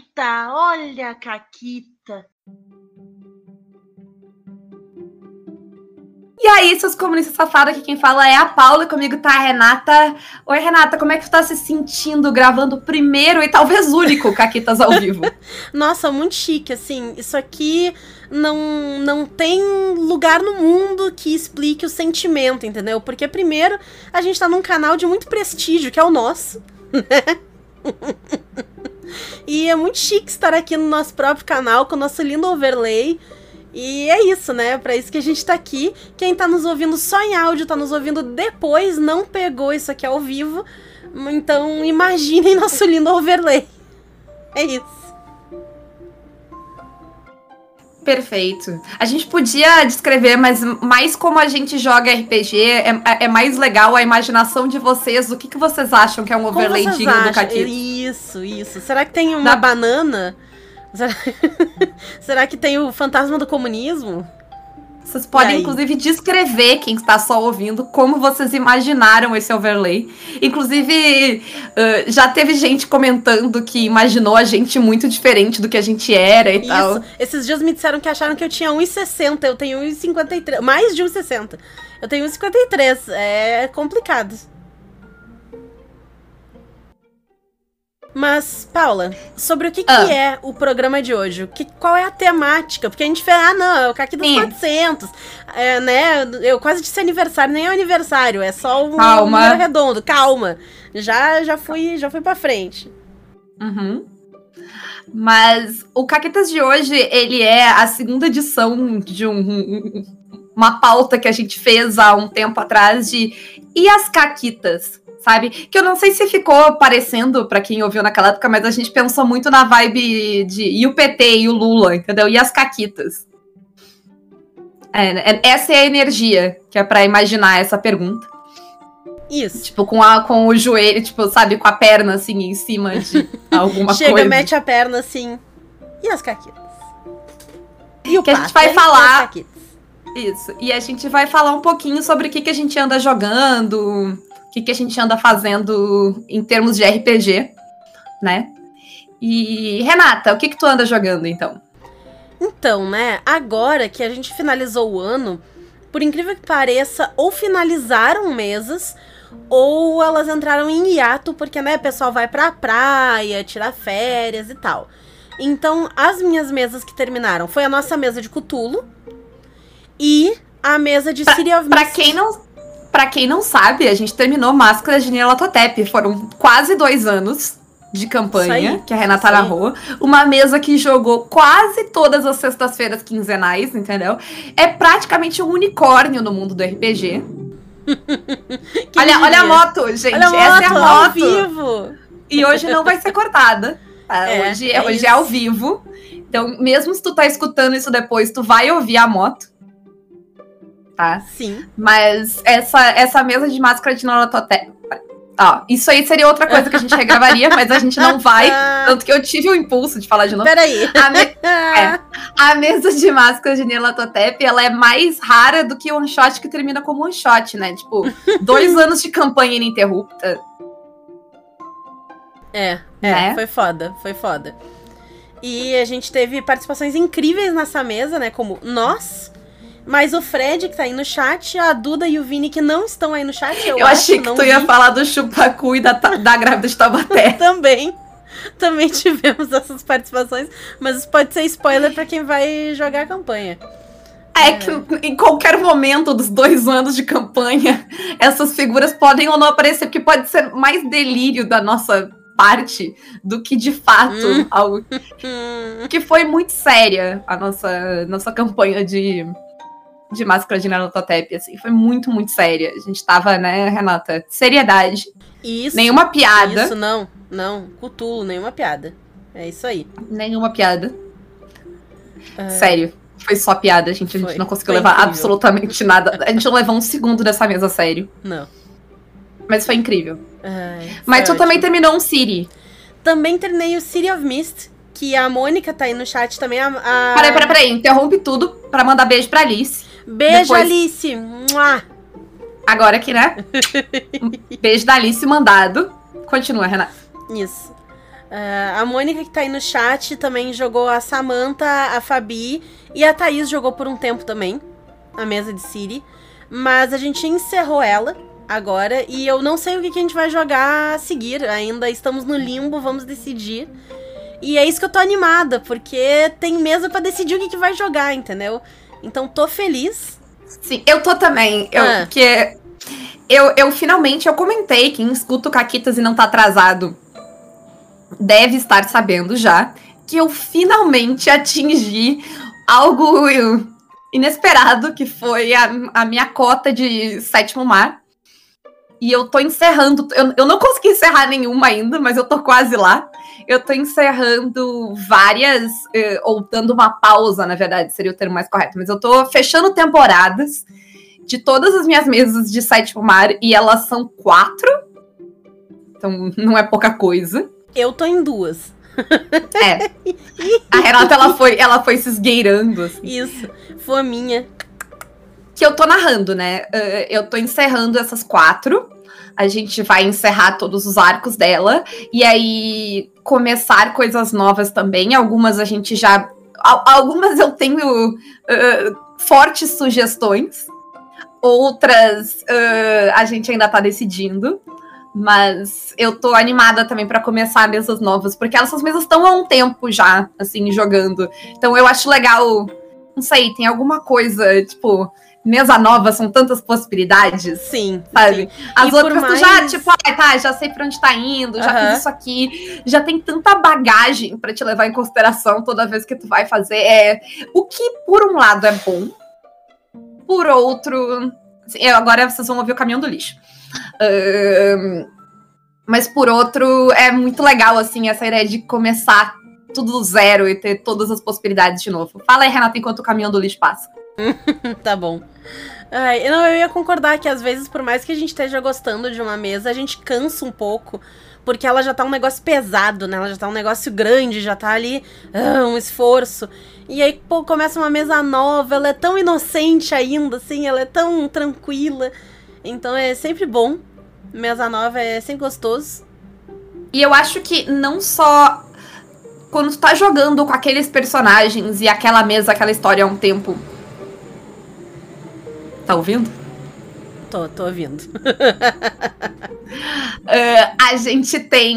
Caquita, olha a Caquita. E aí, seus comunistas safados, aqui quem fala é a Paula, e comigo tá a Renata. Oi, Renata, como é que tu tá se sentindo gravando o primeiro e talvez único Caquitas ao vivo? Nossa, muito chique, assim, isso aqui não, não tem lugar no mundo que explique o sentimento, entendeu? Porque, primeiro, a gente tá num canal de muito prestígio, que é o nosso, né? e é muito chique estar aqui no nosso próprio canal com o nosso lindo overlay e é isso, né? Para isso que a gente tá aqui. Quem tá nos ouvindo só em áudio, tá nos ouvindo depois, não pegou isso aqui ao vivo. Então imaginem nosso lindo overlay. É isso. Perfeito. A gente podia descrever, mas mais como a gente joga RPG, é, é mais legal a imaginação de vocês. O que, que vocês acham que é um overlay digno acham? do Caquito? Isso, isso. Será que tem uma banana? Será... Será que tem o fantasma do comunismo? Vocês podem, inclusive, descrever, quem está só ouvindo, como vocês imaginaram esse overlay. Inclusive, uh, já teve gente comentando que imaginou a gente muito diferente do que a gente era e Isso. tal. Esses dias me disseram que acharam que eu tinha 1,60, eu tenho 1,53. Mais de 1,60. Eu tenho 1,53. É complicado. Mas, Paula, sobre o que, ah. que é o programa de hoje? O que, qual é a temática? Porque a gente fala, ah, não, é o CAC dos Sim. 400, é, né? Eu quase disse aniversário, nem é aniversário, é só um Calma. número redondo. Calma, já, já, fui, já fui pra frente. Uhum. Mas o Caquetas de hoje, ele é a segunda edição de um, uma pauta que a gente fez há um tempo atrás de E as Caquitas? Sabe? Que eu não sei se ficou parecendo para quem ouviu naquela época, mas a gente pensou muito na vibe de e o PT e o Lula, entendeu? E as caquitas. É, é essa é a energia que é para imaginar essa pergunta. Isso. Tipo, com, a, com o joelho, tipo, sabe, com a perna assim em cima de alguma Chega, coisa. Chega, mete a perna assim. E as caquitas? E o que a gente vai falar. Isso. E a gente vai falar um pouquinho sobre o que, que a gente anda jogando, o que, que a gente anda fazendo em termos de RPG, né? E Renata, o que, que tu anda jogando então? Então, né, agora que a gente finalizou o ano, por incrível que pareça, ou finalizaram mesas, ou elas entraram em hiato, porque, né, o pessoal vai pra praia, tirar férias e tal. Então, as minhas mesas que terminaram foi a nossa mesa de Cutulo e a mesa de pra, City of Pra quem não Pra quem não sabe, a gente terminou Máscara de Nyarlathotep. Foram quase dois anos de campanha aí, que a Renata narrou. Uma mesa que jogou quase todas as sextas-feiras quinzenais, entendeu? É praticamente um unicórnio no mundo do RPG. olha, olha a moto, gente. Olha a moto, Essa é a moto. Ao vivo. E hoje não vai ser cortada. Tá? É, hoje, é, hoje é ao vivo. Então, mesmo se tu tá escutando isso depois, tu vai ouvir a moto tá? Sim. Mas essa, essa mesa de máscara de Nolototé. Ó, isso aí seria outra coisa que a gente regravaria, mas a gente não vai. Tanto que eu tive o impulso de falar de novo. Peraí. A, me é, a mesa de máscara de Nelatotep, ela é mais rara do que o one shot que termina como one shot, né? Tipo, dois anos de campanha ininterrupta. É, é, né? foi foda, foi foda. E a gente teve participações incríveis nessa mesa, né? Como nós, mas o Fred, que tá aí no chat, a Duda e o Vini, que não estão aí no chat, eu, eu acho, achei que tu vi. ia falar do Chupacu e da, da grávida de Taubaté. Também. Também tivemos essas participações, mas isso pode ser spoiler para quem vai jogar a campanha. É, é que em qualquer momento dos dois anos de campanha, essas figuras podem ou não aparecer, porque pode ser mais delírio da nossa parte do que de fato hum. algo que foi muito séria a nossa, nossa campanha de de Máscara de Narototep, assim. Foi muito, muito séria. A gente tava, né, Renata? Seriedade. Isso. Nenhuma piada. Isso, não. Não. Cutulo, nenhuma piada. É isso aí. Nenhuma piada. Uh... Sério. Foi só piada, gente. A gente foi. não conseguiu foi levar incrível. absolutamente nada. A gente não levou um segundo dessa mesa sério. Não. Mas foi incrível. Ai, Mas tu também terminou um City. Também terminei o City of Mist, que a Mônica tá aí no chat também. A, a... Peraí, peraí, peraí. Interrompe tudo pra mandar beijo pra Alice. Beijo, Depois... Alice! Mua. Agora aqui, né? Beijo da Alice mandado. Continua, Renata. Isso. Uh, a Mônica, que tá aí no chat, também jogou a Samantha, a Fabi e a Thaís jogou por um tempo também, a mesa de Siri. Mas a gente encerrou ela agora e eu não sei o que, que a gente vai jogar a seguir. Ainda estamos no limbo, vamos decidir. E é isso que eu tô animada, porque tem mesa para decidir o que, que vai jogar, entendeu? Então tô feliz. Sim, eu tô também. Eu, ah. Porque eu, eu finalmente eu comentei, quem escuta o Caquitas e não tá atrasado deve estar sabendo já que eu finalmente atingi algo inesperado, que foi a, a minha cota de sétimo mar. E eu tô encerrando. Eu, eu não consegui encerrar nenhuma ainda, mas eu tô quase lá. Eu tô encerrando várias, eh, ou dando uma pausa, na verdade, seria o termo mais correto, mas eu tô fechando temporadas de todas as minhas mesas de sétimo mar, e elas são quatro. Então não é pouca coisa. Eu tô em duas. É. A Renata, ela foi, ela foi se esgueirando. Assim. Isso. Fominha. Que eu tô narrando, né? Uh, eu tô encerrando essas quatro. A gente vai encerrar todos os arcos dela. E aí começar coisas novas também. Algumas a gente já. Algumas eu tenho uh, fortes sugestões. Outras uh, a gente ainda tá decidindo. Mas eu tô animada também para começar mesas novas, porque essas mesas estão há um tempo já, assim, jogando. Então eu acho legal. Não sei, tem alguma coisa, tipo, mesa nova, são tantas possibilidades. Sim. Sabe? Sim. As e outras mais... tu já, tipo, ah, tá, já sei pra onde tá indo, já fiz isso aqui. Já tem tanta bagagem para te levar em consideração toda vez que tu vai fazer. É, o que, por um lado, é bom. Por outro. Assim, agora vocês vão ouvir o caminhão do lixo mas por outro, é muito legal, assim, essa ideia de começar tudo do zero e ter todas as possibilidades de novo. Fala aí, Renata, enquanto o caminhão do lixo passa. tá bom. Ai, não, eu ia concordar que às vezes, por mais que a gente esteja gostando de uma mesa, a gente cansa um pouco. Porque ela já tá um negócio pesado, né? Ela já tá um negócio grande, já tá ali ah, um esforço. E aí, pô, começa uma mesa nova, ela é tão inocente ainda, assim, ela é tão tranquila. Então é sempre bom. Mesa nova é sempre gostoso. E eu acho que não só quando tu tá jogando com aqueles personagens e aquela mesa, aquela história há um tempo. Tá ouvindo? Tô, tô ouvindo. uh, a gente tem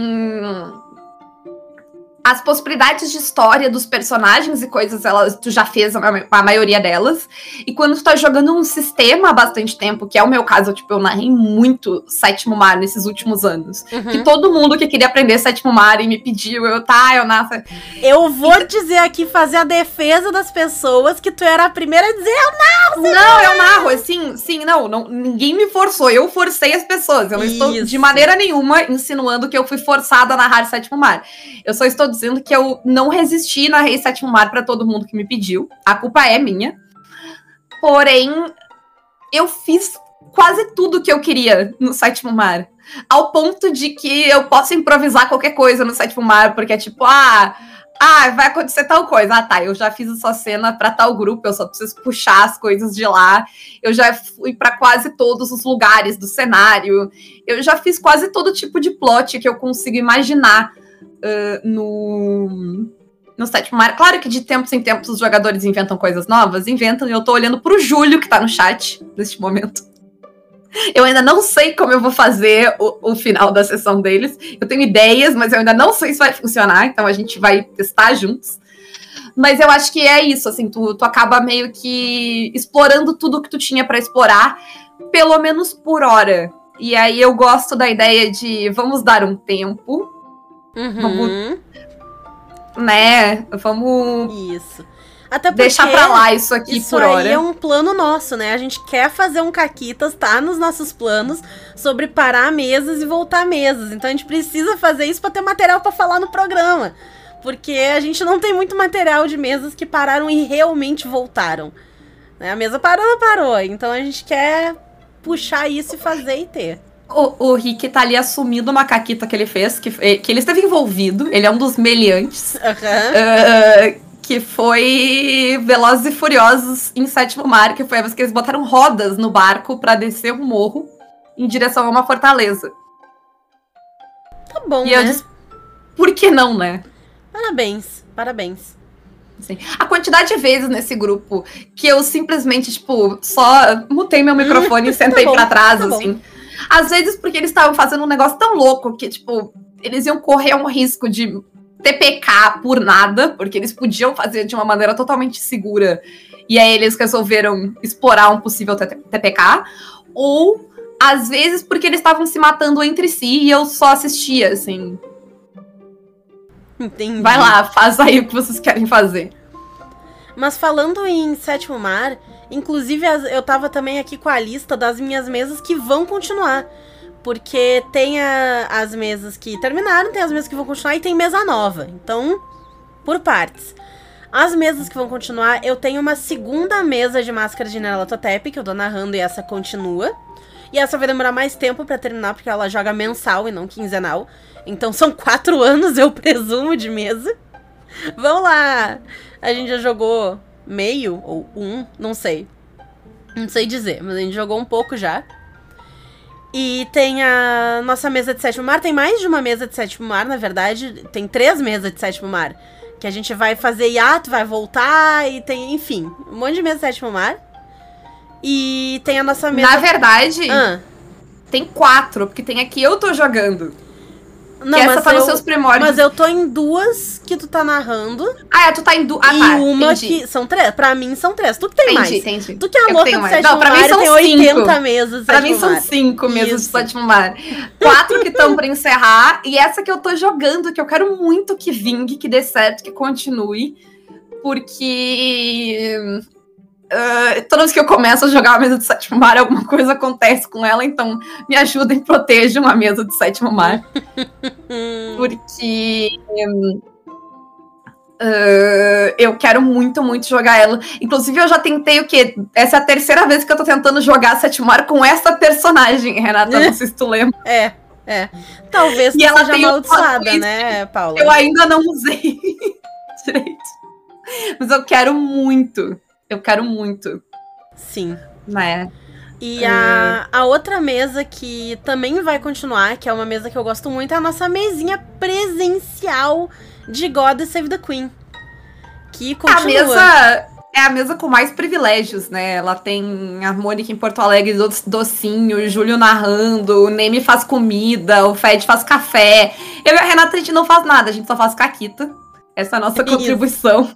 as possibilidades de história dos personagens e coisas, elas, tu já fez a, a, maioria delas. E quando tu tá jogando um sistema há bastante tempo, que é o meu caso, tipo, eu narrei muito Sétimo Mar nesses últimos anos. Uhum. Que todo mundo que queria aprender Sétimo Mar e me pediu, eu, tá, eu nasço. Eu vou e... dizer aqui, fazer a defesa das pessoas, que tu era a primeira a dizer, eu narro! Não, não eu narro, assim, sim, não, não, ninguém me forçou, eu forcei as pessoas. Eu não Isso. estou de maneira nenhuma insinuando que eu fui forçada a narrar Sétimo Mar. Eu só estou dizendo que eu não resisti na Rei Sétimo Mar para todo mundo que me pediu. A culpa é minha. Porém, eu fiz quase tudo que eu queria no Sétimo Mar. Ao ponto de que eu posso improvisar qualquer coisa no Sétimo Mar, porque é tipo, ah, ah, vai acontecer tal coisa. Ah, tá, eu já fiz essa cena para tal grupo, eu só preciso puxar as coisas de lá. Eu já fui para quase todos os lugares do cenário. Eu já fiz quase todo tipo de plot que eu consigo imaginar uh, no, no sétimo mar. Claro que de tempos em tempos os jogadores inventam coisas novas, inventam, e eu tô olhando pro Júlio, que tá no chat neste momento. Eu ainda não sei como eu vou fazer o, o, final da sessão deles. Eu tenho ideias, mas eu ainda não sei se vai funcionar, então a gente vai testar juntos. Mas eu acho que é isso, assim, tu, tu acaba meio que explorando tudo que tu tinha para explorar, pelo menos por hora. E aí eu gosto da ideia de vamos dar um tempo, Uhum. Vamos. Né? Vamos. Isso. Até porque deixar pra lá isso aqui isso por hora. Isso é um plano nosso, né? A gente quer fazer um Caquitas, tá nos nossos planos, sobre parar mesas e voltar mesas. Então a gente precisa fazer isso para ter material para falar no programa. Porque a gente não tem muito material de mesas que pararam e realmente voltaram. Né? A mesa parou, não parou. Então a gente quer puxar isso e fazer e ter. O, o Rick tá ali assumindo uma caquita que ele fez, que, que ele esteve envolvido, ele é um dos meliantes. Uhum. Uh, que foi Velozes e Furiosos em Sétimo Mar, que foi a vez que eles botaram rodas no barco para descer um morro em direção a uma fortaleza. Tá bom, e né? Eu disse, por que não, né? Parabéns, parabéns. Assim, a quantidade de vezes nesse grupo que eu simplesmente, tipo, só mutei meu microfone e sentei tá bom, pra trás, tá bom. Às vezes porque eles estavam fazendo um negócio tão louco que, tipo, eles iam correr um risco de TPK por nada, porque eles podiam fazer de uma maneira totalmente segura. E aí eles resolveram explorar um possível TPK. Ou, às vezes, porque eles estavam se matando entre si e eu só assistia, assim. Entendi. Vai lá, faz aí o que vocês querem fazer. Mas falando em Sétimo Mar, inclusive eu tava também aqui com a lista das minhas mesas que vão continuar. Porque tem a- as mesas que terminaram, tem as mesas que vão continuar e tem mesa nova. Então, por partes. As mesas que vão continuar, eu tenho uma segunda mesa de máscara de Nerlatotep, que eu tô narrando e essa continua. E essa vai demorar mais tempo pra terminar, porque ela joga mensal e não quinzenal. Então são quatro anos, eu presumo, de mesa. Vamos lá! A gente já jogou meio ou um, não sei. Não sei dizer, mas a gente jogou um pouco já. E tem a nossa mesa de sétimo mar. Tem mais de uma mesa de sétimo mar, na verdade. Tem três mesas de sétimo mar. Que a gente vai fazer hiato, vai voltar e tem, enfim, um monte de mesa de sétimo mar. E tem a nossa mesa. Na verdade, Ah, tem quatro, porque tem aqui eu tô jogando. Não, que essa mas tá nos eu, seus primórdios. mas eu tô em duas que tu tá narrando. Ah, é, tu tá em du... Ah, e tá, uma entendi. que. São três. Pra mim são três. Tu que tem Entendi, mais. entendi. Tu que é a Eu louca do sétimo Não, pra mim são tem 80 cinco. mesas do Pra mim são mar. cinco mesas de sétimo mar. Quatro que estão pra encerrar. E essa que eu tô jogando, que eu quero muito que vingue, que dê certo, que continue. Porque. Ah, toda vez que eu começo a jogar uma mesa de sétimo mar, alguma coisa acontece com ela. Então, me ajudem, protejam uma mesa de sétimo mar. Porque. hum, ah, eu quero muito, muito jogar ela. Inclusive, eu já tentei o quê? Essa é a terceira vez que eu tô tentando jogar Sétimo Mar com essa personagem, Renata. Não sei se tu lembra. é, é. Talvez E ela seja um amaldiçoada, né, Paula? Eu ainda não usei direito. Mas eu quero muito. Eu quero muito. Sim. Né? E a, a outra mesa que também vai continuar, que é uma mesa que eu gosto muito, é a nossa mesinha presencial de God Save the Queen. Que A continua. mesa é a mesa com mais privilégios, né? Ela tem a Mônica em Porto Alegre, do- docinho, o Júlio narrando, o Neme faz comida, o Fed faz café. Eu e a Renata, a gente não faz nada, a gente só faz caquita. Essa é a nossa Isso. contribuição.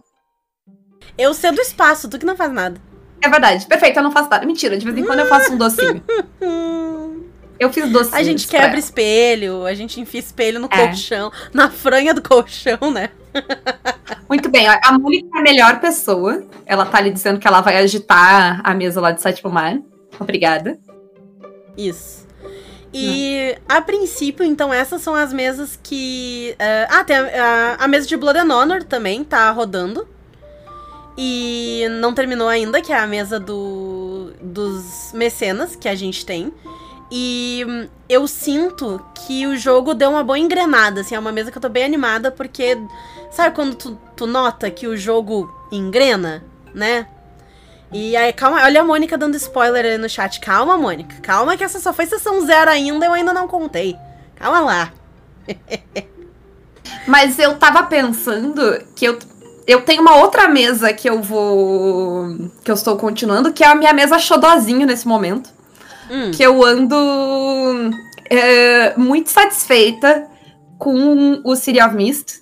Eu cedo espaço, tu que não faz nada. É verdade. Perfeito, eu não faço nada. Mentira, de vez em quando eu faço um docinho. Hum. Eu fiz docinho. A gente quebra espelho, a gente enfia espelho no É. colchão, na franha do colchão, né? Muito bem, a Mônica é a melhor pessoa. Ela tá ali dizendo que ela vai agitar a mesa lá de Sétimo Mar. Obrigada. Isso. E a princípio, então, essas são as mesas que. eh, ah, tem a, a- a mesa de Blood and Honor também tá rodando. E não terminou ainda, que é a mesa do, dos mecenas que a gente tem. E hum, eu sinto que o jogo deu uma boa engrenada, assim, é uma mesa que eu tô bem animada, porque. Sabe quando tu, tu nota que o jogo engrena, né? E aí, calma, olha a Mônica dando spoiler aí no chat. Calma, Mônica. Calma que essa só foi sessão zero ainda, eu ainda não contei. Calma lá. Mas eu tava pensando que eu, eu tenho uma outra mesa que eu vou. que eu estou continuando, que é a minha mesa xodozinho nesse momento. Hum, Que eu ando é, muito satisfeita com o City of Mist.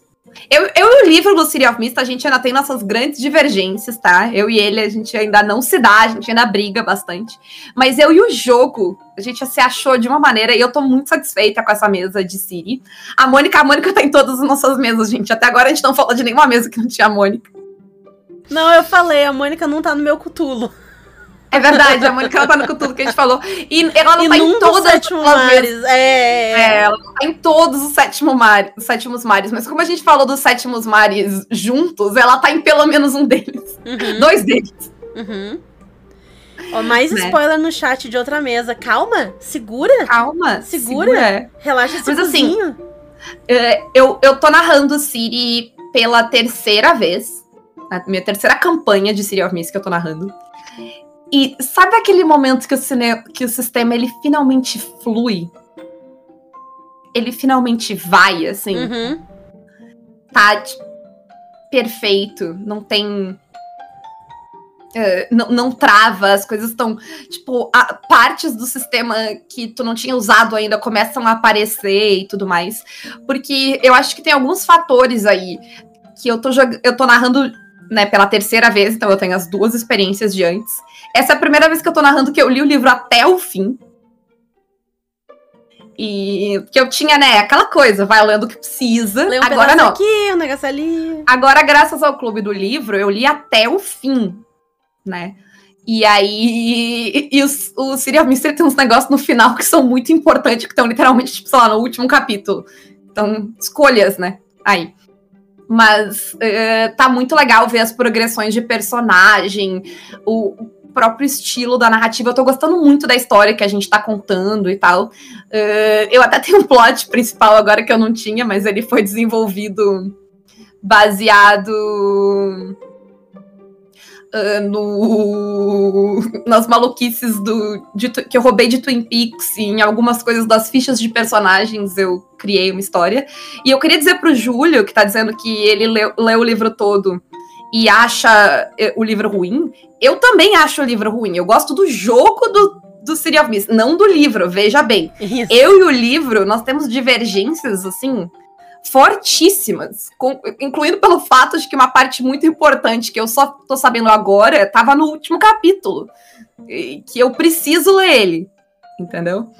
Eu, eu e o livro do City of Mist, a gente ainda tem nossas grandes divergências, tá? Eu e ele, a gente ainda não se dá, a gente ainda briga bastante. Mas eu e o jogo, a gente se achou de uma maneira e eu tô muito satisfeita com essa mesa de City. A Mônica, a Mônica tá em todas as nossas mesas, gente. Até agora a gente não falou de nenhuma mesa que não tinha a Mônica. Não, eu falei, a Mônica não tá no meu cutulo. É verdade, a Mônica ela tá no tudo que a gente falou. E ela não e tá em todas as mares. É. É, ela tá em todos os, sétimo mar, os sétimos mares, mas como a gente falou dos sétimos mares juntos, ela tá em pelo menos um deles. Uhum, Dois deles. uhum. Ó, mais Né? spoiler no chat de outra mesa. Calma, segura. Calma. Segura. Relaxa esse Mas assim, cozinho. É, eu, eu tô narrando City pela terceira vez. A minha terceira campanha de City of Mist que eu tô narrando. E sabe aquele momento que o, cine, que o sistema ele finalmente flui? Ele finalmente vai, assim. Uhum. tá tipo, perfeito, não tem. Uh, não, não, trava, as coisas estão. Tipo, a, partes do sistema que tu não tinha usado ainda começam a aparecer e tudo mais. Porque eu acho que tem alguns fatores aí que eu tô, eu tô narrando né, pela terceira vez, então eu tenho as duas experiências de antes. Essa é a primeira vez que eu tô narrando que eu li o livro até o fim. E que eu tinha, né, aquela coisa, vai lendo o que precisa. Lê um Agora não. aqui, um negócio ali. Agora, graças ao clube do livro, eu li até o fim, né? E aí, e, os, o Serial Mystery tem uns negócios no final que são muito importantes, que estão literalmente, tipo, sei lá, no último capítulo. Então, escolhas, né? Aí. Mas uh, tá muito legal ver as progressões de personagem, o, próprio estilo da narrativa. Eu tô gostando muito da história que a gente tá contando e tal. Uh, eu até tenho um plot principal agora que eu não tinha, mas ele foi desenvolvido baseado uh, no, nas maluquices do, de, que eu roubei de Twin Peaks e em algumas coisas das fichas de personagens eu criei uma história. E eu queria dizer pro Júlio, que tá dizendo que ele leu, leu o livro todo e acha eh, o livro ruim, eu também acho o livro ruim. Eu gosto do jogo do, do City of Mist, não do livro, veja bem. Isso. Eu e o livro, nós temos divergências, assim, fortíssimas, com, incluindo pelo fato de que uma parte muito importante que eu só tô sabendo agora estava no último capítulo, que eu preciso ler ele, entendeu?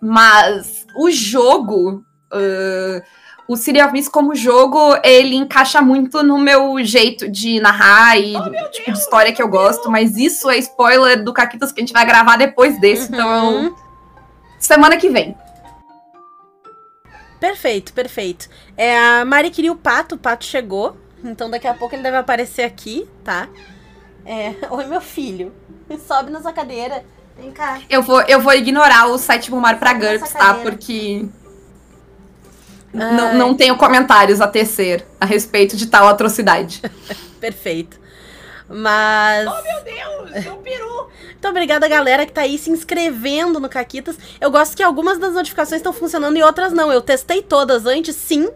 Mas o jogo. Uh, o City of Mist como jogo, ele encaixa muito no meu jeito de narrar e oh, tipo de história que eu gosto, mas isso é spoiler do Caquitas que a gente vai gravar depois desse, uhum. então semana que vem. Perfeito, perfeito. É, a Mari queria o pato, o pato chegou, então daqui a pouco ele deve aparecer aqui, tá? É, oi meu filho, sobe nessa cadeira, vem cá. Eu vou, eu vou ignorar o sétimo mar pra GURPS, tá? Porque não, não tenho comentários a tecer a respeito de tal atrocidade. Perfeito. Mas. Oh, meu Deus! É um peru! Então, obrigada, galera, que tá aí se inscrevendo no Caquitas. Eu gosto que algumas das notificações estão funcionando e outras não. Eu testei todas antes, sim,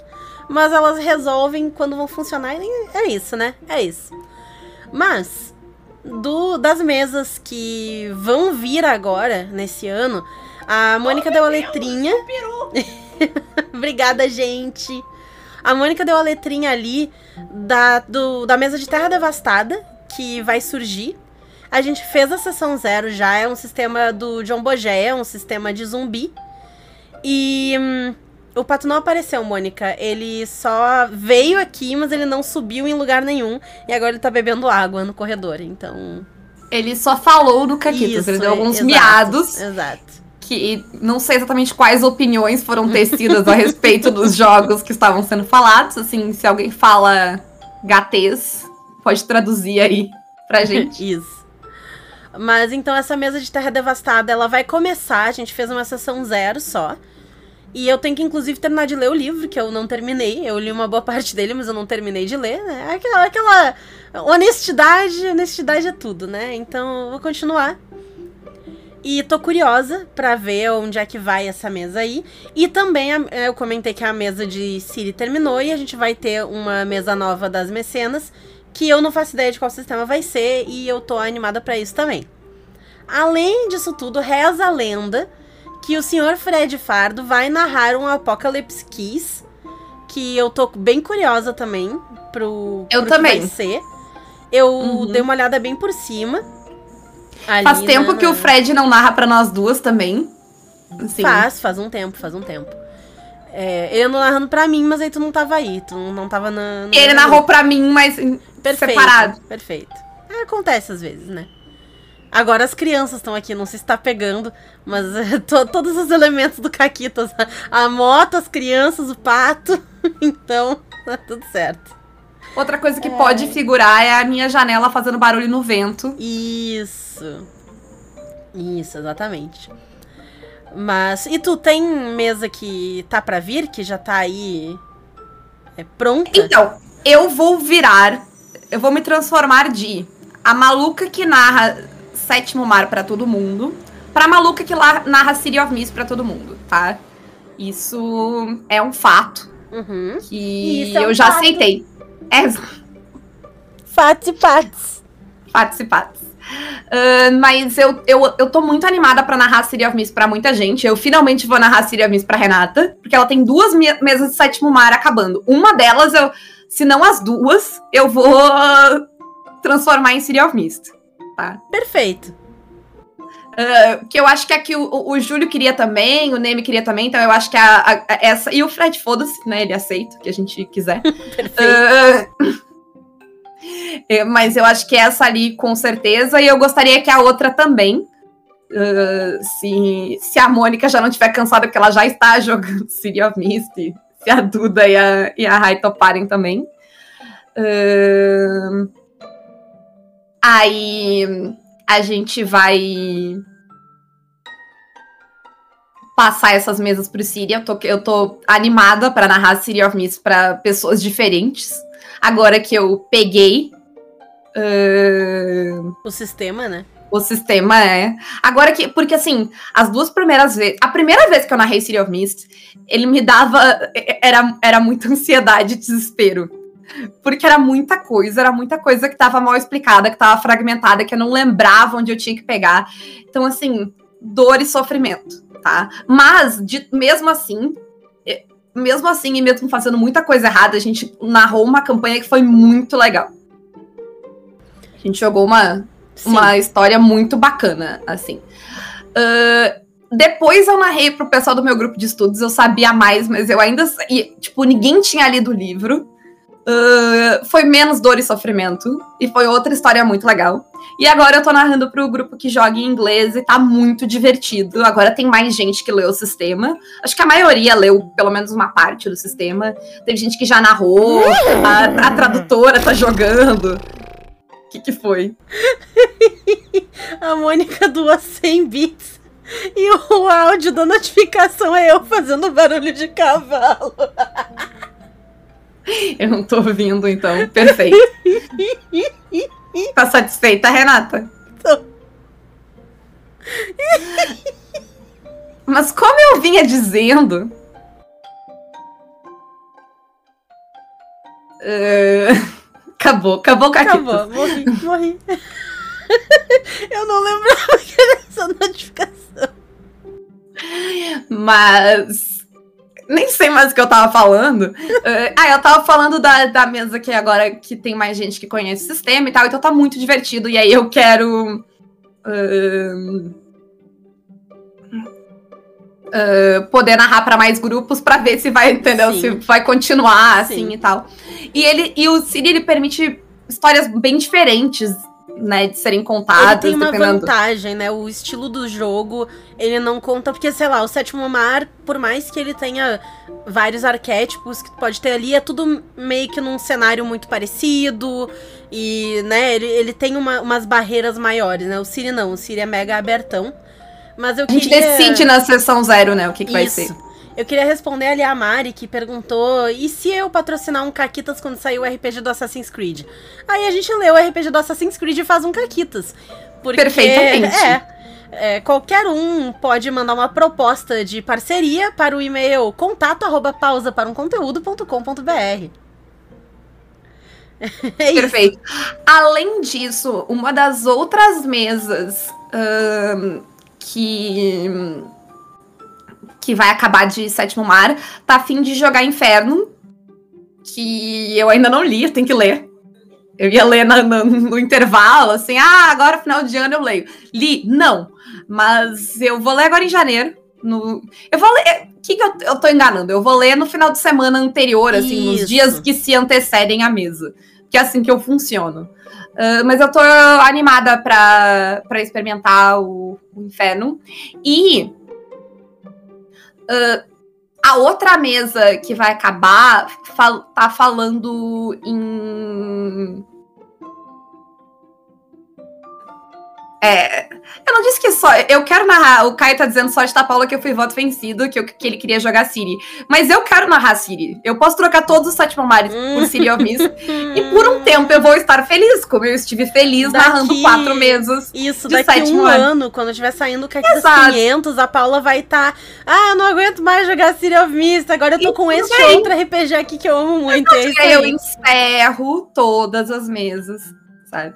mas elas resolvem quando vão funcionar. E é isso, né? É isso. Mas, do, das mesas que vão vir agora, nesse ano, a Mônica oh, deu a letrinha. Deus, peru! Obrigada, gente. A Mônica deu a letrinha ali da, do, da mesa de Terra Devastada, que vai surgir. A gente fez a sessão zero já, é um sistema do John Bogé, é um sistema de zumbi. E hum, o pato não apareceu, Mônica. Ele só veio aqui, mas ele não subiu em lugar nenhum. E agora ele tá bebendo água no corredor, então. Ele só falou no Caquitas, ele deu alguns exato, miados. Exato que não sei exatamente quais opiniões foram tecidas a respeito dos jogos que estavam sendo falados. Assim, se alguém fala gatês, pode traduzir aí pra gente. Isso. Mas então essa mesa de Terra Devastada, ela vai começar, a gente fez uma sessão zero só. E eu tenho que, inclusive, terminar de ler o livro, que eu não terminei. Eu li uma boa parte dele, mas eu não terminei de ler, né? Aquela, aquela honestidade, honestidade é tudo, né? Então, eu vou continuar. E tô curiosa para ver onde é que vai essa mesa aí. E também é, eu comentei que a mesa de Siri terminou e a gente vai ter uma mesa nova das mecenas, que eu não faço ideia de qual sistema vai ser e eu tô animada para isso também. Além disso tudo, reza a lenda que o senhor Fred Fardo vai narrar um Apocalypse Kiss, que eu tô bem curiosa também pro, eu pro também. que vai ser. Eu uhum. dei uma olhada bem por cima. Ali faz tempo na... que o Fred não narra para nós duas também. Assim. Faz, faz um tempo, faz um tempo. É, ele andou narrando pra mim, mas aí tu não tava aí, tu não tava na. Ele narrou pra mim, mas perfeito, separado. Perfeito. É, acontece às vezes, né? Agora as crianças estão aqui, não sei se tá pegando, mas to, todos os elementos do Caquitas. A, a moto, as crianças, o pato. então, tá tudo certo. Outra coisa que é. pode figurar é a minha janela fazendo barulho no vento. Isso. Isso, exatamente. Mas. E tu tem mesa que tá para vir, que já tá aí é, pronta? Então, eu vou virar. Eu vou me transformar de a maluca que narra Sétimo Mar para todo mundo pra maluca que narra City of Mist pra todo mundo, tá? Isso é um fato. Uhum. Que Isso é um eu já fato. aceitei. É, Fatos e patos. participados. Ah, mas eu, eu, eu tô muito animada pra narrar City of Mist pra muita gente. Eu finalmente vou narrar City of Mist pra Renata, porque ela tem duas me- mesas de sétimo mar acabando. Uma delas, eu, se não as duas, eu vou transformar em City of Mist. Perfeito. Ah, que eu acho que aqui o, o, o Júlio queria também, o Neme queria também, então eu acho que a, a- a- essa. E o Fred, foda-se, né? Ele aceita o que a gente quiser. Perfeito. Ah, é, mas eu acho que essa ali, com certeza, e eu gostaria que a outra também. Ah, se, se a Mônica já não estiver cansada, porque ela já está jogando City of Mist, se a Duda e a, e a Rai toparem também. Ah, aí a gente vai passar essas mesas pro Siri. Eu tô, eu tô animada para narrar City of Mist para pessoas diferentes. Agora que eu peguei ah, O sistema, né? o sistema, é. Agora que. Porque assim, as duas primeiras vezes. A primeira vez que eu narrei City of Mist, ele me dava. Era, era muita ansiedade e desespero. Porque era muita coisa, era muita coisa que tava mal explicada, que tava fragmentada, que eu não lembrava onde eu tinha que pegar. Então, assim, dor e sofrimento, tá? Mas, de- mesmo assim, mesmo assim, e mesmo fazendo muita coisa errada, a gente narrou uma campanha que foi muito legal. A gente jogou uma, Sim. uma história muito bacana, assim. Ahn, depois eu narrei pro pessoal do meu grupo de estudos, eu sabia mais, mas eu ainda. E, tipo, ninguém tinha lido o livro. Ahn, foi menos dor e sofrimento. E foi outra história muito legal. E agora eu tô narrando pro grupo que joga em inglês e tá muito divertido. Agora tem mais gente que leu o sistema. Acho que a maioria leu pelo menos uma parte do sistema. Teve gente que já narrou, a, a tradutora tá jogando. O que, que foi? A Mônica doou 100 bits. E o áudio da notificação é eu fazendo barulho de cavalo. Eu não tô ouvindo, então. Perfeito. Tá satisfeita, Renata? Tô. Mas como eu vinha dizendo. eh, acabou, acabou o. Acabou, morri, morri. Eu não lembrava que era essa notificação. Mas. Nem sei mais o que eu tava falando. Eh, ah, eu tava falando da, da mesa que agora que tem mais gente que conhece o sistema e tal, então tá muito divertido. E aí eu quero. ahn, ah, poder narrar pra mais grupos pra ver se vai, entendeu? Sim. Se vai continuar assim Sim. e tal. E ele e o Siri ele permite histórias bem diferentes, né, de serem Ele contadas, tem uma dependendo. vantagem, né? O estilo do jogo, ele não conta. Porque, sei lá, o sétimo mar, por mais que ele tenha vários arquétipos que tu pode ter ali, é tudo meio que num cenário muito parecido. E, né, ele, ele tem uma- umas barreiras maiores, né? O Siri não, o Siri é mega abertão. Mas eu A gente queria... decide na sessão zero, né, o que, que vai ser. Eu queria responder ali a Mari, que perguntou: e se eu patrocinar um Caquitas quando sair o RPG do Assassin's Creed? Aí a gente lê o RPG do Assassin's Creed e faz um Caquitas. Porque, Perfeitamente. É, é, qualquer um pode mandar uma proposta de parceria para o e-mail contato arroba pausa para um conteúdo.com.br. É isso. Perfeito. Além disso, uma das outras mesas que que vai acabar de Sétimo Mar tá a fim de jogar Inferno, que eu ainda não li, eu tenho que ler. Eu ia ler na- na- no intervalo, assim, ah, agora final de ano eu leio. Li? Não. Mas eu vou ler agora em janeiro. No... Eu vou ler. O que, que eu, eu tô enganando? Eu vou ler no final de semana anterior, assim, nos Isso. dias que se antecedem à mesa. Que é assim que eu funciono. Ah, mas eu tô animada pra, experimentar o, o inferno. E. ah, a outra mesa que vai acabar fal- tá falando em. É, eu não disse que só. Eu quero narrar. O Caio tá dizendo só de Paula que eu fui voto vencido, que, eu, que ele queria jogar Siri. Mas eu quero narrar Siri. Eu posso trocar todos os Sétimo Mares por Siri of Mist. e por um tempo eu vou estar feliz, como eu estive feliz Daqui- narrando quatro meses. Isso, de daqui sétimo um ano. ano, quando tiver saindo o Exato. 500, a Paula vai estar. ah, eu não aguento mais jogar City of Mist. Agora eu tô E com bem. outro RPG aqui que eu amo muito. É isso E aí eu encerro todas as mesas, sabe?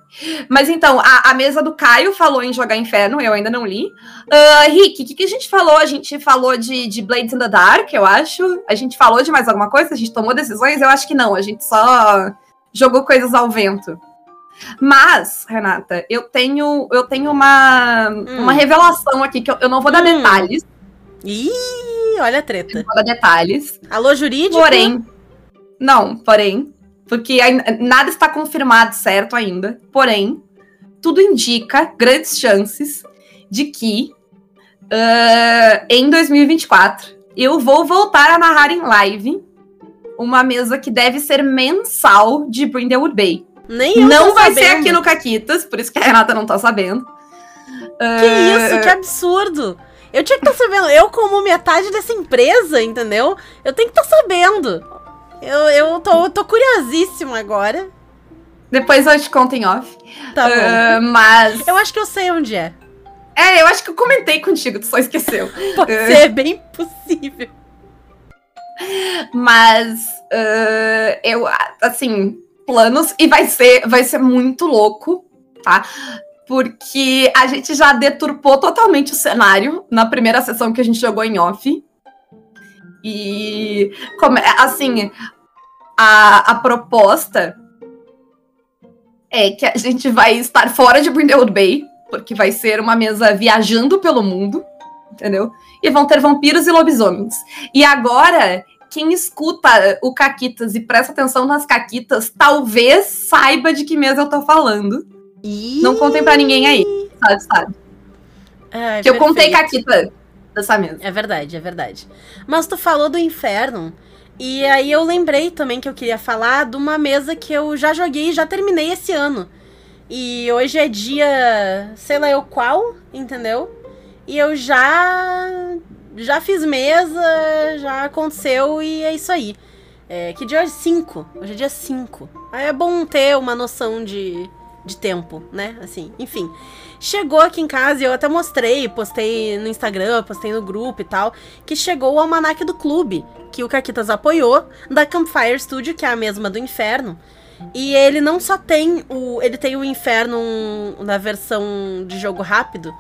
Mas então, a, a mesa do Caio falou em jogar Inferno, eu ainda não li. Ah, Rick, o que, que a gente falou? A gente falou de, de Blades in the Dark, eu acho. A gente falou de mais alguma coisa? A gente tomou decisões? Eu acho que não, a gente só jogou coisas ao vento. Mas, Renata, eu tenho, eu tenho uma, uma revelação aqui que eu, eu não vou dar Hum. detalhes. Ih, olha a treta. Não vou dar detalhes. Alô, jurídico? Porém, não, porém, porque nada está confirmado certo ainda. Porém, tudo indica grandes chances de que ah, em 2024 eu vou voltar a narrar em live uma mesa que deve ser mensal de Brindlewood Bay. Nem eu não vai ser sabendo. aqui no Caquitas, por isso que a Renata não tá sabendo. Que isso, que absurdo. Eu tinha que estar sabendo. Eu, como metade dessa empresa, entendeu? Eu tenho que estar sabendo. Eu, eu tô, tô curiosíssima agora. Depois eu te conto em off. Tá bom. Ah, mas. Eu acho que eu sei onde é. É, eu acho que eu comentei contigo, tu só esqueceu. Pode É. ser bem possível. Mas ah, eu, assim, planos, e vai ser, vai ser muito louco, tá? Porque a gente já deturpou totalmente o cenário na primeira sessão que a gente jogou em off. E, como, assim, a, a proposta é que a gente vai estar fora de Brindlewood Bay, porque vai ser uma mesa viajando pelo mundo, entendeu? E vão ter vampiros e lobisomens. E agora, quem escuta o Caquitas e presta atenção nas Caquitas, talvez saiba de que mesa eu tô falando. Ih, Não contem pra ninguém aí, sabe? sabe? ai, que eu contei perfeito. Caquita dessa mesa. É verdade, é verdade. Mas tu falou do inferno. E aí eu lembrei também que eu queria falar de uma mesa que eu já joguei e já terminei esse ano. E hoje é dia, sei lá eu qual, entendeu? E eu já já fiz mesa, já aconteceu e é isso aí. É, que dia é 5? Hoje é dia 5. Aí é bom ter uma noção de, de tempo, né? Assim, enfim. Chegou aqui em casa e eu até mostrei, postei no Instagram, postei no grupo e tal, que chegou o almanac do clube, que o Caquitas apoiou, da Campfire Studio, que é a mesma do Inferno. E ele não só tem o. Ele tem o Inferno na versão de jogo rápido,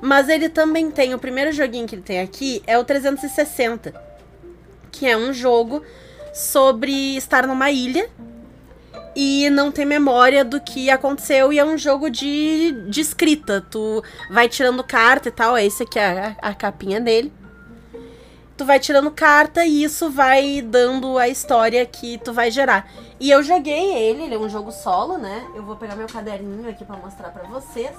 mas ele também tem. O primeiro joguinho que ele tem aqui é o 360, que é um jogo sobre estar numa ilha e não ter memória do que aconteceu e é um jogo de, de escrita. Tu vai tirando carta e tal, é esse aqui é a, a capinha dele. Tu vai tirando carta e isso vai dando a história que tu vai gerar. E eu joguei ele, ele é um jogo solo, né? Eu vou pegar meu caderninho aqui pra mostrar pra vocês.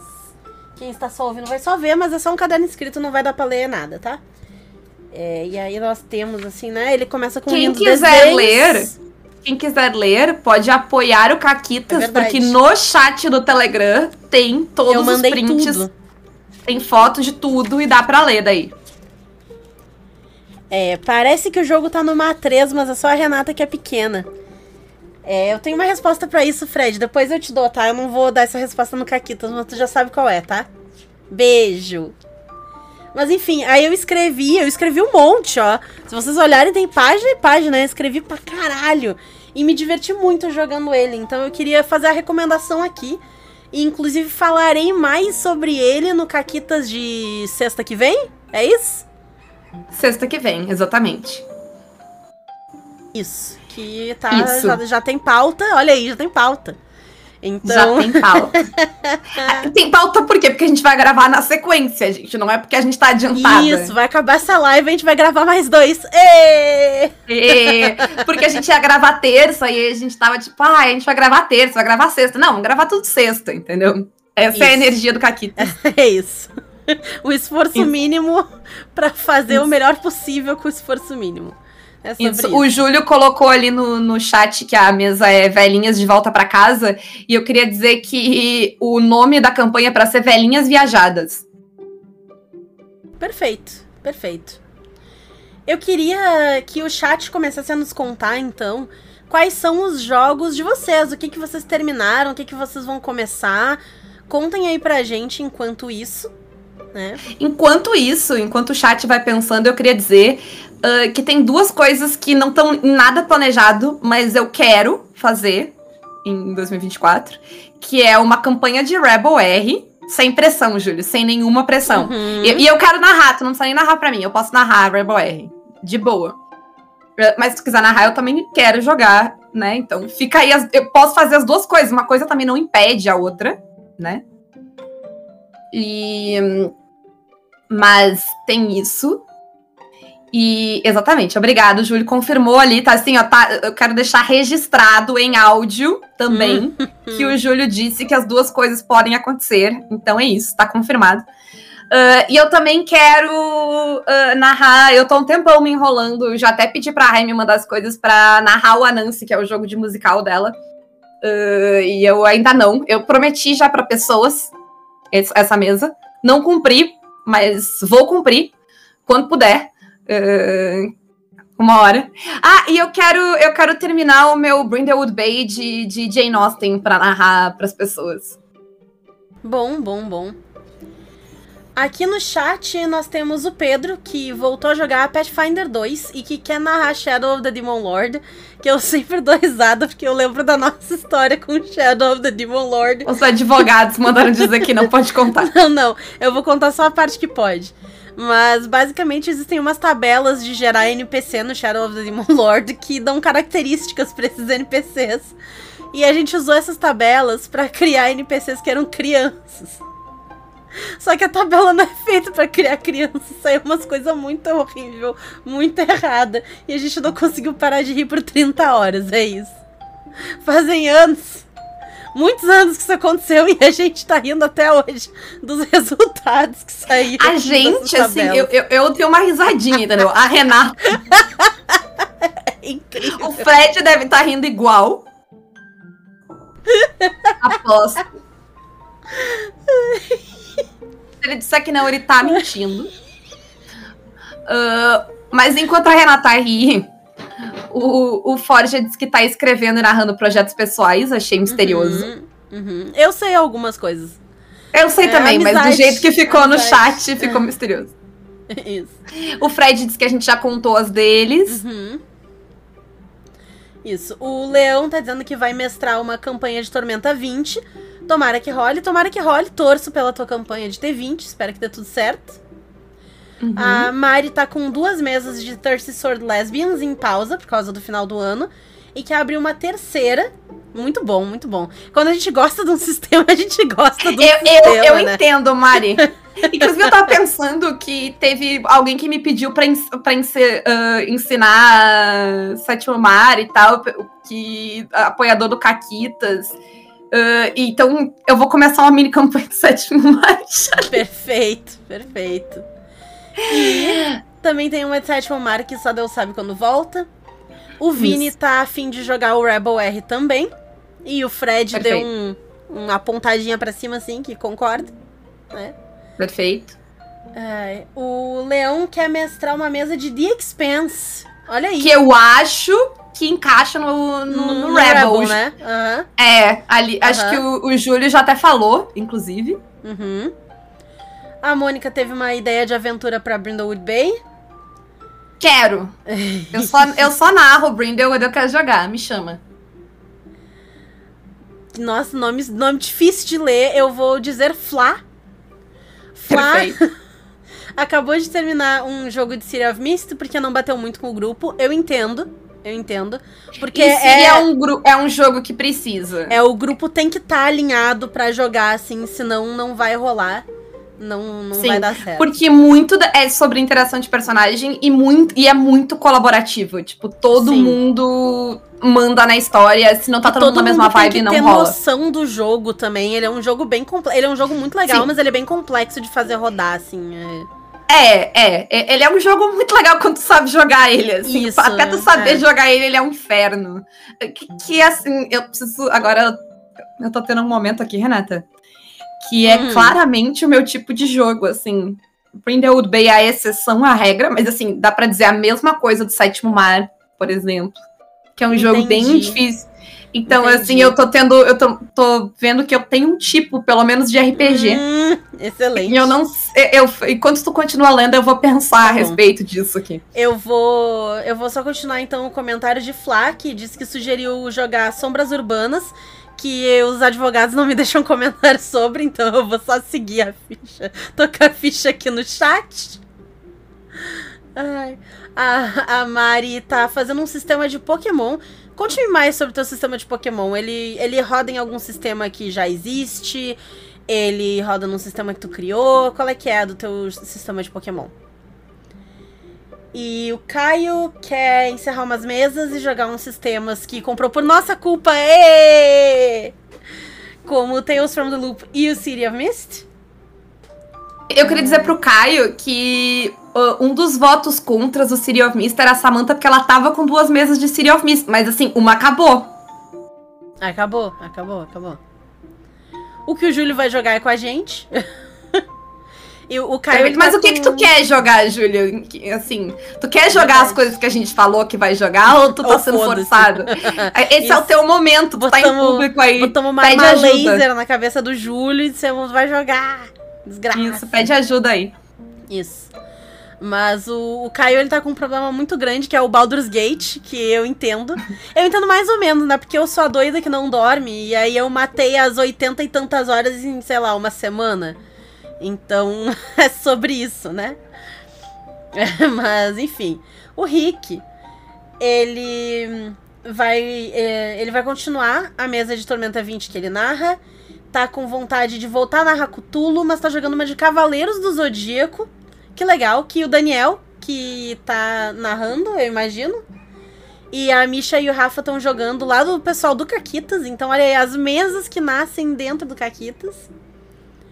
Quem está só ouvindo vai só ver, mas é só um caderno escrito, não vai dar pra ler nada, tá? É, e aí nós temos assim, né? Ele começa com Quem lindos quiser desenhos. ler, Quem quiser ler, pode apoiar o É Caquitas, verdade. porque no chat do Telegram tem todos os prints, tudo. tem foto de tudo e dá pra ler daí. É, parece que o jogo tá numa A3, mas é só a Renata que é pequena. É, eu tenho uma resposta pra isso, Fred. Depois eu te dou, tá? Eu não vou dar essa resposta no Caquitas, mas tu já sabe qual é, tá? Beijo. Mas enfim, aí eu escrevi, eu escrevi um monte, ó. Se vocês olharem, tem página e página. Eu escrevi pra caralho. E me diverti muito jogando ele. Então eu queria fazer a recomendação aqui. E inclusive falarei mais sobre ele no Caquitas de sexta que vem. É isso? Sexta que vem, exatamente. Isso. Que tá, Isso. Já, já tem pauta. Olha aí, já tem pauta. Então. Já tem pauta. Tem pauta por quê? Porque a gente vai gravar na sequência, gente. Não é porque a gente tá adiantada. Isso, vai acabar essa live, a gente vai gravar mais dois. Ê! É, porque a gente ia gravar terça e a gente tava tipo, ah, a gente vai gravar terça, vai gravar sexta. Não, vamos gravar tudo sexta, entendeu? Essa é a Isso. energia do Caquita. É isso. O esforço Isso. mínimo pra fazer o melhor possível com o esforço mínimo. É Isso. isso. O Júlio colocou ali no, no chat que a mesa é Velhinhas de Volta pra Casa. E eu queria dizer que o nome da campanha é pra ser Velhinhas Viajadas. Perfeito, perfeito. Eu queria que o chat começasse a nos contar, então, quais são os jogos de vocês, o que, que vocês terminaram, o que, que vocês vão começar. Contem aí pra gente enquanto isso, né? Enquanto isso, enquanto o chat vai pensando, eu queria dizer ah, que tem duas coisas que não estão em nada planejado, mas eu quero fazer em 2024, que é uma campanha de Rebel R, sem pressão, Júlio, sem nenhuma pressão. Uhum. E, e eu quero narrar, tu não precisa nem narrar pra mim, eu posso narrar Rebel R, de boa. Eh, Mas se tu quiser narrar, eu também quero jogar, né? Então fica aí, as- eu posso fazer as duas coisas, uma coisa também não impede a outra, né? E. hum, Mas tem isso. E exatamente, obrigado, Júlio. Confirmou ali, tá assim, ó, tá, eu quero deixar registrado em áudio também que o Júlio disse que as duas coisas podem acontecer. Então é isso, tá confirmado. Ah, e eu também quero ah, narrar. Eu tô um tempão me enrolando. eu Já até pedi pra Rai me mandar as coisas pra narrar o Anansi, que é o jogo de musical dela. Ah, e eu ainda não. Eu prometi já pra pessoas essa mesa. Não cumpri, mas vou cumprir quando puder. Ah, uma hora. Ah, e eu quero, eu quero terminar o meu Brindlewood Bay de, de Jane Austen pra narrar pras pessoas. Bom, bom, bom. Aqui no chat nós temos o Pedro, que voltou a jogar Pathfinder 2 e que quer narrar Shadow of the Demon Lord, que eu sempre dou risada porque eu lembro da nossa história com Shadow of the Demon Lord. Os advogados mandaram dizer que não pode contar. Não, não, eu vou contar só a parte que pode. Mas basicamente existem umas tabelas de gerar NPC no Shadow of the Demon Lord que dão características pra esses NPCs. E a gente usou essas tabelas pra criar NPCs que eram crianças. Só que a tabela não é feita pra criar crianças, saiu umas coisas muito horrível, muito errada. E a gente não conseguiu parar de rir por 30 horas, é isso. Fazem anos, muitos anos que isso aconteceu e a gente tá rindo até hoje dos resultados que saíram. A gente, assim, eu, eu, eu dei uma risadinha, entendeu? A Renata, É incrível. o Fred deve estar rindo igual. Aposto. Se ele disser que não, ele tá mentindo. Ah, mas enquanto a Renata ri, o, o Forja disse que tá escrevendo e narrando projetos pessoais, achei misterioso. Uhum, uhum. Eu sei algumas coisas. Eu sei É, também, mas do amizade, jeito que ficou no amizade. chat, ficou misterioso. Isso. O Fred disse que a gente já contou as deles. Uhum. Isso. O Leão tá dizendo que vai mestrar uma campanha de Tormenta 20. Tomara que role, tomara que role. Torço pela tua campanha de T20. Espero que dê tudo certo. Uhum. A Mari tá com duas mesas de Thirsty Sword Lesbians em pausa por causa do final do ano. E que abriu uma terceira. Muito bom, muito bom. Quando a gente gosta de um sistema, a gente gosta do Eu, sistema, eu, eu né? entendo, Mari. Inclusive, eu tava pensando que teve alguém que me pediu pra, ens pra ensi- ah, ensinar Sétimo Mar e tal, que apoiador do Caquitas. Ah, então, eu vou começar uma mini campanha do Sétimo Mar. Perfeito, perfeito. E também tem uma de sétimo mar que só Deus sabe quando volta. O Vini Isso. tá afim de jogar o Rebel R também. E o Fred Perfeito. deu um, uma pontadinha pra cima, assim, que concorda. Né? Perfeito. Ai, o Leão quer mestrar uma mesa de The Expanse. Olha aí. Que eu acho que encaixa no, no, no Rebel. né? Aham. É, ali. Acho Aham. que o, o Júlio já até falou, inclusive. Uhum. A Mônica teve uma ideia de aventura pra Brindlewood Bay. Quero. Eu só, eu só narro Brindlewood, eu quero jogar, me chama. Nossa, nome, nome difícil de ler. Eu vou dizer Flá. Flá Perfeito. acabou de terminar um jogo de City of Mist porque não bateu muito com o grupo. Eu entendo. Eu entendo. Porque E é, é, um gru- é um jogo que precisa. é o grupo tem que estar alinhado pra jogar assim, senão não vai rolar. Não, não Sim, vai dar certo. Porque muito é sobre interação de personagem e, muito, e é muito colaborativo. Tipo, todo Sim. mundo manda na história. Se não tá E todo, mundo na mesma tem vibe, não rola. noção do jogo também. Ele é um jogo bem complexo. Ele é um jogo muito legal, Sim. mas ele é bem complexo de fazer rodar, assim. é. É, é, é, ele é um jogo muito legal quando tu sabe jogar ele, assim. Isso, até tu saber é. jogar ele, ele é um inferno. Que, que, assim, eu preciso. Agora, eu tô tendo um momento aqui, Renata, que é Hum. claramente o meu tipo de jogo, assim. Brindlewood Bay é a exceção à regra, mas assim, dá pra dizer a mesma coisa do Sétimo Mar, por exemplo. Que é um jogo bem Entendi. difícil. Então, Entendi. assim, eu tô tendo. Eu tô, tô vendo que eu tenho um tipo, pelo menos, de RPG. Hum, excelente. E eu não sei. Eu, enquanto tu continua lendo, eu vou pensar a Tá bom. respeito disso aqui. Eu vou. Eu vou só continuar então o comentário de Flá, que disse que sugeriu jogar Sombras Urbanas, que os advogados não me deixam comentar sobre, então eu vou só seguir a ficha. Tocar a ficha aqui no chat. Ai. A, a Mari tá fazendo um sistema de Pokémon. Conte-me mais sobre o teu sistema de Pokémon. Ele, ele roda em algum sistema que já existe? Ele roda num sistema que tu criou? Qual é que é do teu sistema de Pokémon? E o Caio quer encerrar umas mesas e jogar uns sistemas que comprou por nossa culpa. Ê! Como o Tales from the Loop e o City of Mist. Eu queria dizer pro Caio que uh, um dos votos contra o City of Mist era a Samantha, porque ela tava com duas mesas de City of Mist. Mas assim, uma acabou. Acabou, acabou, acabou. O que o Júlio vai jogar é com a gente. e o Caio. ele mas tá o que que tu com- quer jogar, Júlio? Assim, tu quer jogar as coisas que a gente falou que vai jogar ou tu tá Ou sendo forçado? Esse é o Isso. teu momento, tu tá em Botamos- público aí. Botamos uma pede arma ajuda. laser na cabeça do Júlio e dissemos, vai jogar. Desgraça. Isso, pede ajuda aí. Isso. Mas o, o Caio, ele tá com um problema muito grande, que é o Baldur's Gate, que eu entendo. Eu entendo mais ou menos, né? Porque eu sou a doida que não dorme, e aí eu matei as 80 e tantas horas em, sei lá, uma semana. Então, é sobre isso, né? Mas, enfim. O Rick, ele vai, é, ele vai continuar a mesa de Tormenta 20 que ele narra. Tá com vontade de voltar a narrar mas tá jogando uma de Cavaleiros do Zodíaco. Que legal, que o Daniel, que tá narrando, eu imagino. E a Misha e o Rafa estão jogando lá do pessoal do Caquitas. Então, olha aí, as mesas que nascem dentro do Caquitas.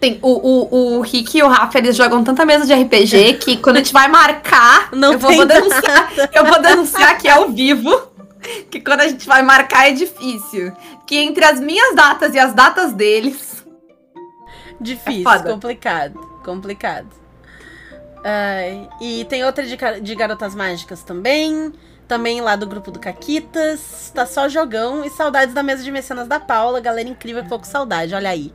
Tem, o, o, o Rick e o Rafa, eles jogam tanta mesa de RPG que quando a gente vai marcar, Não eu vou, denunciar, eu vou denunciar aqui ao vivo que quando a gente vai marcar é difícil. Que entre as minhas datas e as datas deles, Difícil, É complicado, complicado. Ai, e tem outra de, de Garotas Mágicas também. Também lá do grupo do Caquitas. Tá só jogão. E saudades da mesa de mecenas da Paula. Galera incrível, pouco saudade. Olha aí.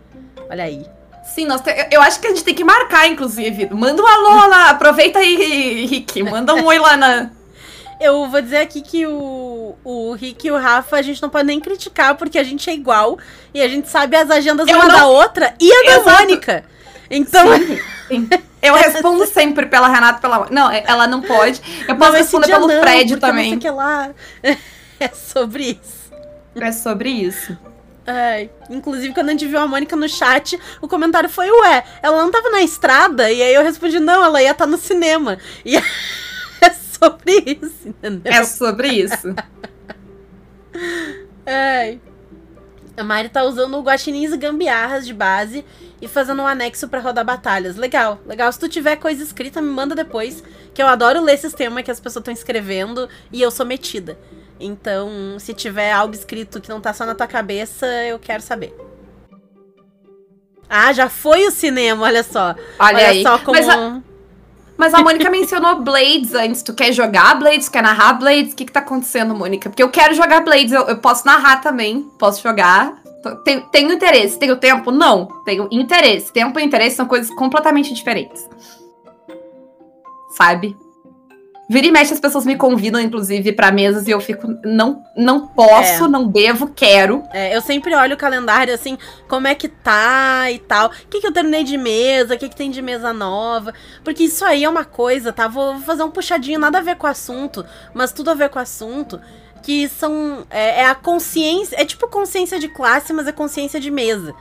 Olha aí. Sim, nós te- eu- acho que a gente tem que marcar, inclusive. Manda um alô lá, aproveita aí, Rick, manda um oi lá na... Eu vou dizer aqui que o, o Rick e o Rafa a gente não pode nem criticar, porque a gente é igual. E a gente sabe as agendas Eu uma não- da outra e a da Exato. Mônica. Então, Sim. Eu respondo sempre pela Renata, pela... Não, ela não pode. Eu posso não, responder pelo não, Fred porque não sei também. que lá. É sobre isso. É sobre isso. Ai, inclusive, quando a gente viu a Mônica no chat, o comentário foi, ué, ela não tava na estrada? E aí eu respondi, não, ela ia estar no cinema. E é sobre isso, entendeu? É sobre isso. Ai. A Mari tá usando o guaxinins e gambiarras de base e fazendo um anexo pra rodar batalhas. Legal, legal. Se tu tiver coisa escrita, me manda depois, que eu adoro ler sistema que as pessoas estão escrevendo e eu sou metida. Então, se tiver algo escrito que não tá só na tua cabeça, eu quero saber. Ah, já foi o cinema, olha só. Olha, Olha, aí. só como. Mas a, mas a Mônica mencionou Blades antes. Tu quer jogar Blades? Quer narrar Blades? O que que tá acontecendo, Mônica? Porque eu quero jogar Blades. Eu, eu posso narrar também. Posso jogar. Tenho, tenho interesse. Tenho tempo? Não. Tenho interesse. Tempo e interesse são coisas completamente diferentes. Sabe? Vira e mexe, as pessoas me convidam, inclusive, pra mesas e eu fico. Não, não posso, É. não devo, quero. É, eu sempre olho o calendário assim, como é que tá e tal. O que, que eu terminei de mesa, o que, que tem de mesa nova. Porque isso aí é uma coisa, tá? Vou vou fazer um puxadinho, nada a ver com o assunto, mas tudo a ver com o assunto. Que são. É, é a consciência. É tipo consciência de classe, mas é consciência de mesa.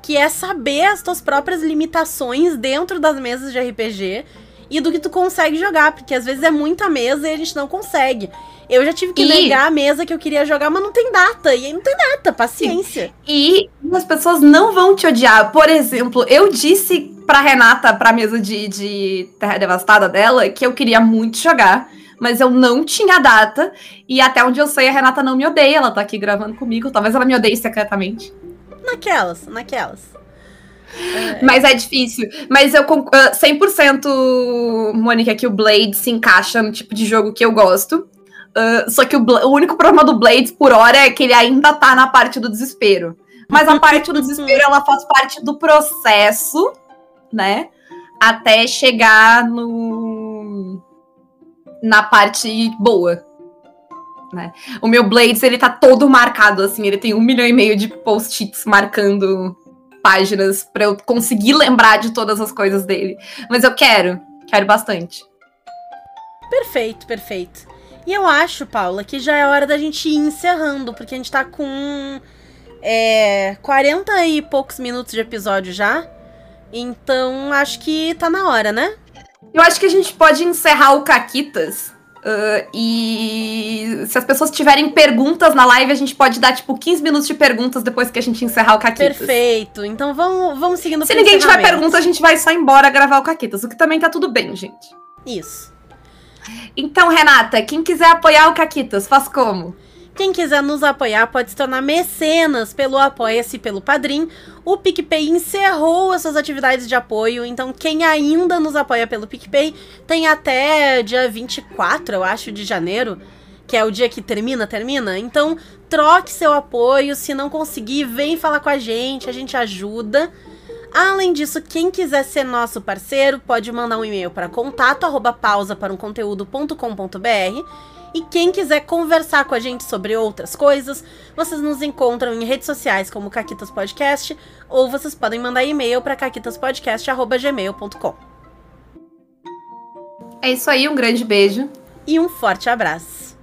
Que é saber as tuas próprias limitações dentro das mesas de RPG e do que tu consegue jogar, porque às vezes é muita mesa e a gente não consegue. Eu já tive que E- negar a mesa que eu queria jogar, mas não tem data. E aí não tem data, paciência. E as pessoas não vão te odiar. Por exemplo, eu disse pra Renata, pra mesa de, de Terra Devastada dela, que eu queria muito jogar, mas eu não tinha data. E até onde eu sei, a Renata não me odeia. Ela tá aqui gravando comigo. Talvez ela me odeie secretamente. Naquelas, naquelas. Mas é difícil. Mas eu conc- ah, 100% Mônica que o Blade se encaixa no tipo de jogo que eu gosto. Ah, só que o, o único problema do Blades por hora é que ele ainda tá na parte do desespero. Mas a parte do desespero ela faz parte do processo, né? Até chegar no na parte boa. Né? O meu Blades, ele tá todo marcado, assim, ele tem um milhão e meio de post-its marcando páginas pra eu conseguir lembrar de todas as coisas dele. Mas eu quero, quero bastante. Perfeito, perfeito. E eu acho, Paula, que já é hora da gente ir encerrando, porque a gente tá com é, 40 e poucos minutos de episódio já. Então acho que tá na hora, né? Eu acho que a gente pode encerrar o Caquitas. Ah, e se as pessoas tiverem perguntas na live, a gente pode dar, tipo, 15 minutos de perguntas depois que a gente encerrar o Caquitas. Perfeito. Então vamos, vamos seguindo Se ninguém tiver pergunta, a gente vai só embora gravar o Caquitas, o que também tá tudo bem, gente. Isso. Então, Renata, quem quiser apoiar o Caquitas, faz como? Quem quiser nos apoiar pode se tornar mecenas pelo Apoia-se pelo Padrim. O PicPay encerrou as suas atividades de apoio, então quem ainda nos apoia pelo PicPay tem até dia 24, eu acho, de janeiro, que é o dia que termina, termina. Então troque seu apoio, se não conseguir, vem falar com a gente, a gente ajuda. Além disso, quem quiser ser nosso parceiro pode mandar um e-mail para contato arroba pausa para um e quem quiser conversar com a gente sobre outras coisas, vocês nos encontram em redes sociais como Caquitas Podcast ou vocês podem mandar e-mail para caquitaspodcast@gmail.com. É isso aí, um grande beijo. E um forte abraço.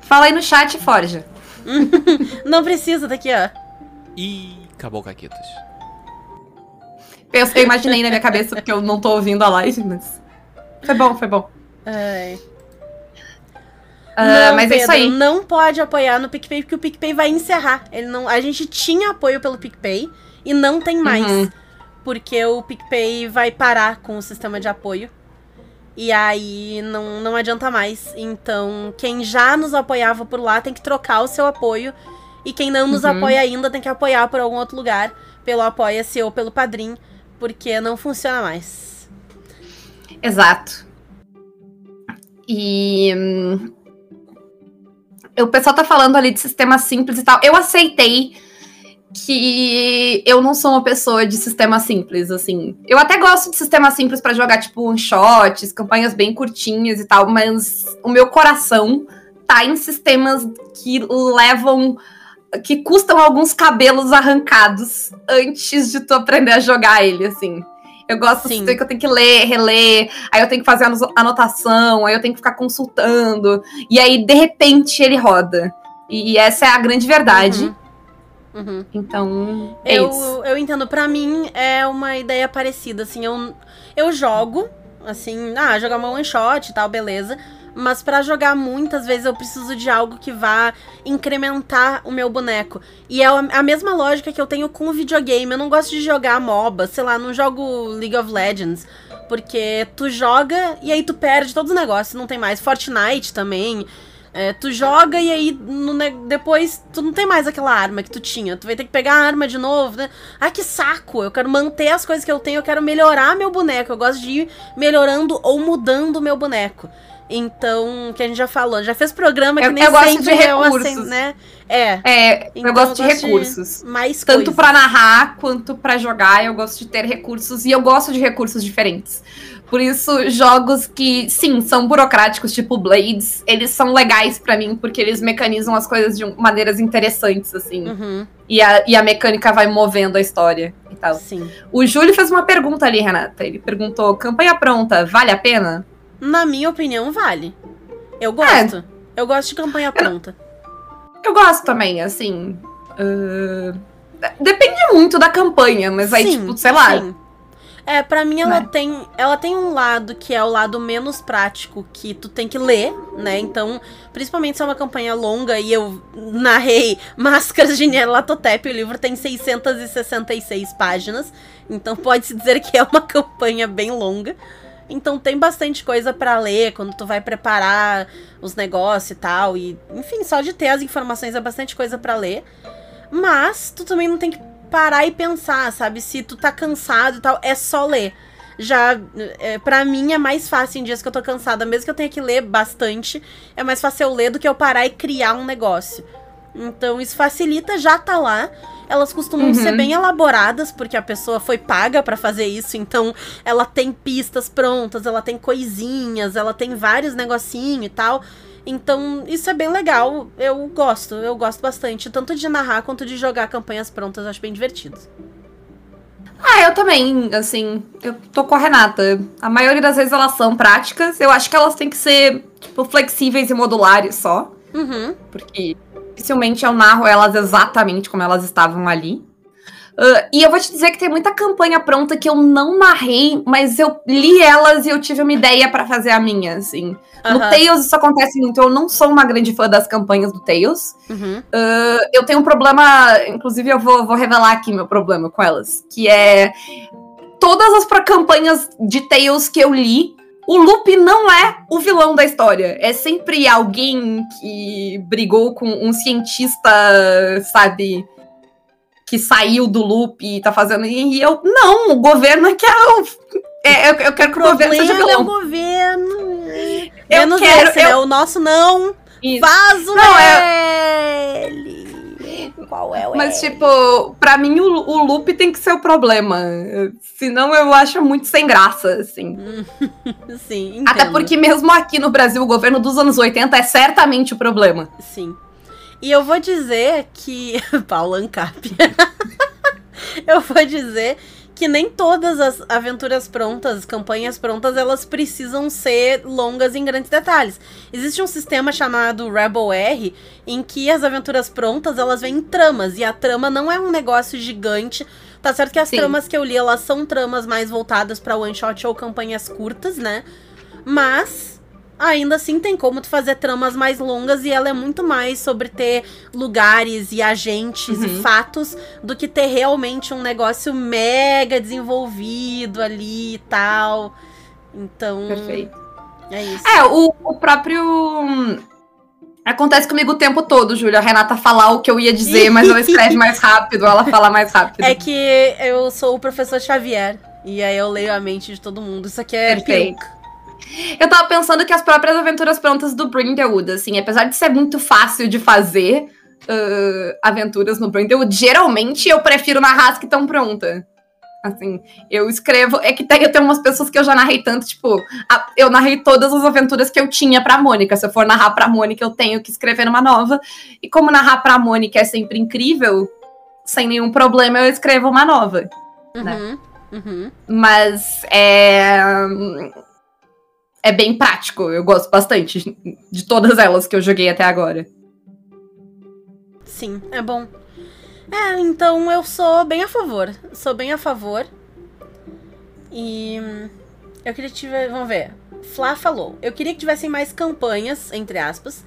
Fala aí no chat, Forja. Não precisa, tá aqui, ó. E acabou Caquitas. Eu imaginei na minha cabeça, porque eu não tô ouvindo a live, mas. Foi bom, foi bom. Ai. Ah, não, mas é isso Pedro, aí. não pode apoiar no PicPay porque o PicPay vai encerrar. Ele não, a gente tinha apoio pelo PicPay e não tem mais. Uhum. Porque o PicPay vai parar com o sistema de apoio. E aí não, não adianta mais. Então, quem já nos apoiava por lá tem que trocar o seu apoio. E quem não nos Uhum. apoia ainda tem que apoiar por algum outro lugar, pelo Apoia-se ou pelo Padrim, porque não funciona mais. Exato. E. hum, O pessoal tá falando ali de sistema simples e tal. Eu aceitei que eu não sou uma pessoa de sistema simples, assim. Eu até gosto de sistema simples pra jogar, tipo, one-shots, campanhas bem curtinhas e tal, mas o meu coração tá em sistemas que levam. que custam alguns cabelos arrancados antes de tu aprender a jogar ele, assim. Eu gosto Sim. de que eu tenho que ler, reler, aí eu tenho que fazer ano- anotação, aí eu tenho que ficar consultando, e aí de repente ele roda. E essa é a grande verdade. Uhum. Uhum. Então, é isso. Eu, eu entendo, pra mim é uma ideia parecida, assim, eu, eu jogo, assim, ah, jogar uma one shot e tal, beleza. Mas pra jogar muitas vezes eu preciso de algo que vá incrementar o meu boneco. E é a mesma lógica que eu tenho com o videogame. Eu não gosto de jogar MOBA, sei lá, não jogo League of Legends. Porque tu joga e aí tu perde todos os negócios, não tem mais. Fortnite também. É, tu joga e aí no depois tu não tem mais aquela arma que tu tinha. Tu vai ter que pegar a arma de novo, né? Ai, que saco! Eu quero manter as coisas que eu tenho, eu quero melhorar meu boneco. Eu gosto de ir melhorando ou mudando o meu boneco. Então, que a gente já falou, já fez programa que Eu- nem eu gosto de recursos. sen- né? É. É, Então, eu gosto de recursos. mais Tanto pra narrar quanto pra jogar, eu gosto de ter recursos e eu gosto de recursos diferentes. Por isso, jogos que, sim, são burocráticos, tipo Blades, eles são legais pra mim porque eles mecanizam as coisas de maneiras interessantes, assim. Uhum, E, a, e a mecânica vai movendo a história e tal. sim. O Júlio fez uma pergunta ali, Renata. Ele perguntou: campanha pronta, vale a pena? Na minha opinião, vale. É. Eu gosto. Eu gosto de campanha pronta. Eu gosto também, assim. ah, Depende muito da campanha, mas aí, Sim, tipo, sei lá. sim. É, pra mim ela Né? tem, ela tem um lado que é o lado menos prático que tu tem que ler, né? Então, principalmente se é uma campanha longa e eu narrei Máscaras de Nyarlathotep, o livro tem 666 páginas, então pode-se dizer que é uma campanha bem longa. Então tem bastante coisa pra ler quando tu vai preparar os negócios e tal e, enfim, só de ter as informações é bastante coisa pra ler. Mas tu também não tem que parar e pensar, sabe? Se tu tá cansado e tal, é só ler. Já, é, para mim, é mais fácil em dias que eu tô cansada, mesmo que eu tenha que ler bastante, é mais fácil eu ler do que eu parar e criar um negócio. Então, isso facilita, já tá lá. Elas costumam Uhum. ser bem elaboradas, porque a pessoa foi paga pra fazer isso, então ela tem pistas prontas, ela tem coisinhas, ela tem vários negocinhos e tal. Então, isso é bem legal. Eu gosto, eu gosto bastante, tanto de narrar quanto de jogar campanhas prontas, eu acho bem divertido. Ah, eu também, assim, eu tô com a Renata. A maioria das vezes elas são práticas. Eu acho que elas têm que ser, tipo, flexíveis e modulares só. Uhum. Porque dificilmente eu narro elas exatamente como elas estavam ali. Ah, e eu vou te dizer que tem muita campanha pronta que eu não narrei, mas eu li elas e eu tive uma ideia pra fazer a minha, assim. No Aham. Tales isso acontece muito. Eu não sou uma grande fã das campanhas do Tales. Uhum. Uh, eu tenho um problema, inclusive eu vou, vou revelar aqui meu problema com elas, que é todas as campanhas de Tales que eu li, o Lupe não é o vilão da história. É sempre alguém que brigou com um cientista, sabe, que saiu do Loop e tá fazendo. E eu, não, o governo é que é o. É, eu, eu quero que o governo seja Problema é o vilão. governo. Eu Menos quero, esse, né? O nosso não. Isso. Faz o Não, L. Qual é o Mas, L? tipo, pra mim o, o loop tem que ser o problema. Senão eu acho muito sem graça, assim. Sim, Até entendo. porque mesmo aqui no Brasil, o governo dos anos 80 é certamente o problema. Sim. E eu vou dizer que. Paulo Ancap. eu vou dizer que nem todas as aventuras prontas, campanhas prontas, elas precisam ser longas em grandes detalhes. Existe um sistema chamado Rebel R, em que as aventuras prontas, elas vêm em tramas, e a trama não é um negócio gigante. Tá certo que as Sim. tramas que eu li, elas são tramas mais voltadas pra one shot ou campanhas curtas, né? Mas ainda assim tem como tu fazer tramas mais longas e ela é muito mais sobre ter lugares e agentes e Uhum. fatos do que ter realmente um negócio mega desenvolvido ali e tal. Então, Perfeito. é isso. É, o, o próprio. Acontece comigo o tempo todo, Júlia. A Renata falar o que eu ia dizer, mas ela escreve mais rápido, ela fala mais rápido. É que eu sou o professor Xavier. E aí eu leio a mente de todo mundo. Isso aqui é Perfeito. peruca. Eu tava pensando que as próprias aventuras prontas do Brindlewood, assim, apesar de ser muito fácil de fazer uh, aventuras no Brindlewood, geralmente eu prefiro narrar as que estão prontas. Assim, eu escrevo. É que tem, eu tenho umas pessoas que eu já narrei tanto, tipo, a- eu narrei todas as aventuras que eu tinha pra Mônica. Se eu for narrar pra Mônica, eu tenho que escrever uma nova. E como narrar pra Mônica é sempre incrível, sem nenhum problema, eu escrevo uma nova. Né? Uhum, uhum. Mas é. É bem prático. Eu gosto bastante de todas elas que eu joguei até agora. Sim, é bom. É, então eu sou bem a favor. Sou bem a favor. E hum, eu queria que tivesse. Vamos ver. Flá falou. Eu queria que tivessem mais campanhas, entre aspas,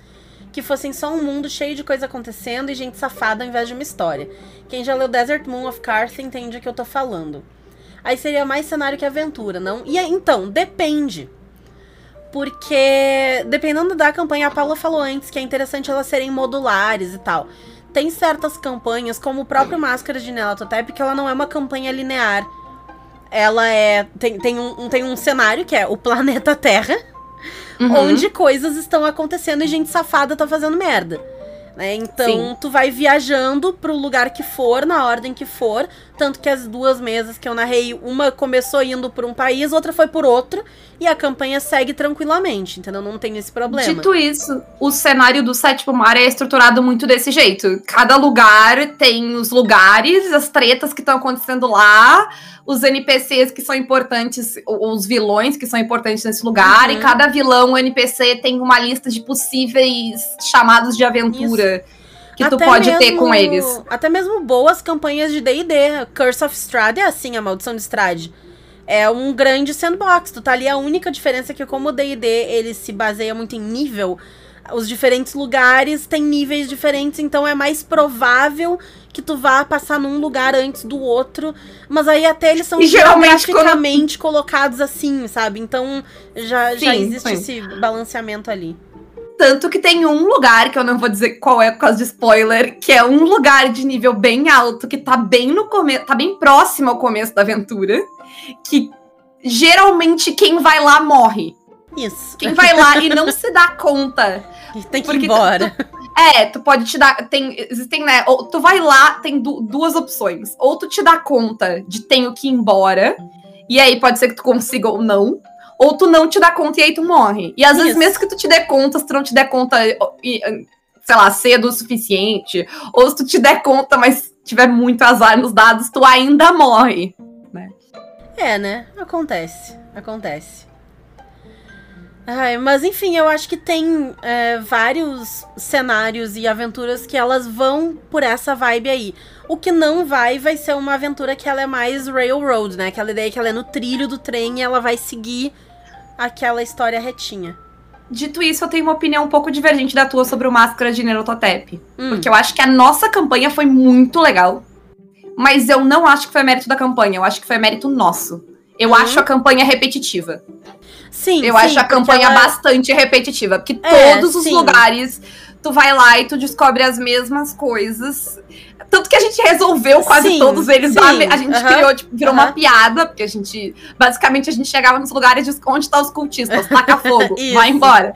que fossem só um mundo cheio de coisa acontecendo e gente safada ao invés de uma história. Quem já leu Desert Moon of Carth entende o que eu tô falando. Aí seria mais cenário que aventura, não? E então, depende. Porque, dependendo da campanha, a Paula falou antes que é interessante elas serem modulares e tal. Tem certas campanhas, como o próprio Máscara de Nelatotep, que ela não é uma campanha linear. Ela é. Tem, tem, um, tem um cenário que é o planeta Terra, Uhum. onde coisas estão acontecendo e gente safada tá fazendo merda. Né? Então, Sim. tu vai viajando pro lugar que for, na ordem que for. Tanto que as duas mesas que eu narrei, uma começou indo por um país, outra foi por outro. E a campanha segue tranquilamente, entendeu? Não tem esse problema. Dito isso, o cenário do sétimo mar é estruturado muito desse jeito. Cada lugar tem os lugares, as tretas que estão acontecendo lá, os NPCs que são importantes, os vilões que são importantes nesse lugar, Uhum. e cada vilão NPC tem uma lista de possíveis chamados de aventura que tu Até pode ter mesmo- com eles. Até mesmo boas campanhas de D&D. Curse of Strahd é assim, a Maldição de Strahd. é um grande sandbox. Tu tá ali, a única diferença é que como o D&D, ele se baseia muito em nível, os diferentes lugares têm níveis diferentes, então é mais provável que tu vá passar num lugar antes do outro, mas aí até eles são E geralmente geograficamente colocados assim, sabe? Então já, já Sim, existe sim. esse balanceamento ali. Tanto que tem um lugar, que eu não vou dizer qual é por causa de spoiler, que é um lugar de nível bem alto, que tá bem no começo, tá bem próximo ao começo da aventura, que geralmente quem vai lá morre. Isso. Quem vai lá e não se dá conta. Tem que ir embora. É, tu pode te dar. Tem, existem, né? Ou tu vai lá, tem du- duas opções. Ou tu te dá conta de tenho que ir embora, e aí pode ser que tu consiga ou não. Ou tu não te dá conta e aí tu morre. E às vezes, Isso. mesmo que tu te dê conta, se tu não te der conta, e, sei lá, cedo o suficiente, ou se tu te der conta, mas tiver muito azar nos dados, tu ainda morre. É, né? Acontece. Acontece. Ai, mas enfim, eu acho que tem é, vários cenários e aventuras que elas vão por essa vibe aí. O que não vai, vai ser uma aventura que ela é mais railroad, né? Aquela ideia que ela é no trilho do trem e ela vai seguir aquela história retinha. Dito isso, eu tenho uma opinião um pouco divergente da tua sobre o Máscara de Nerototep. Hum, Porque eu acho que a nossa campanha foi muito legal. Mas eu não acho que foi mérito da campanha, eu acho que foi mérito nosso. Eu Uhum. acho a campanha repetitiva. sim, Eu sim, acho a campanha ela- bastante repetitiva. Porque É, todos os sim. lugares tu vai lá e tu descobre as mesmas coisas. Tanto que a gente resolveu quase Sim, todos eles. sim, A gente criou, tipo, virou uma piada, porque a gente. Basicamente, a gente chegava nos lugares de onde tá os cultistas, taca fogo, Isso, vai embora.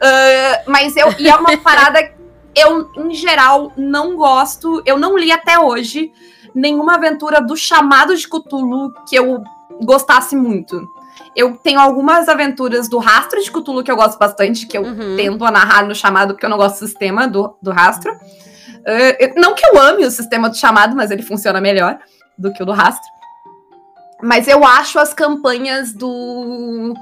Ah, mas eu. E é uma parada. Eu, em geral, não gosto. Eu não li até hoje nenhuma aventura do chamado de Cthulhu que eu gostasse muito. Eu tenho algumas aventuras do rastro de Cthulhu que eu gosto bastante, que eu Uhum. tendo a narrar no chamado, porque eu não gosto do sistema do, do rastro. Eu- não que eu ame o sistema do chamado, mas ele funciona melhor do que o do rastro. Mas eu acho as campanhas do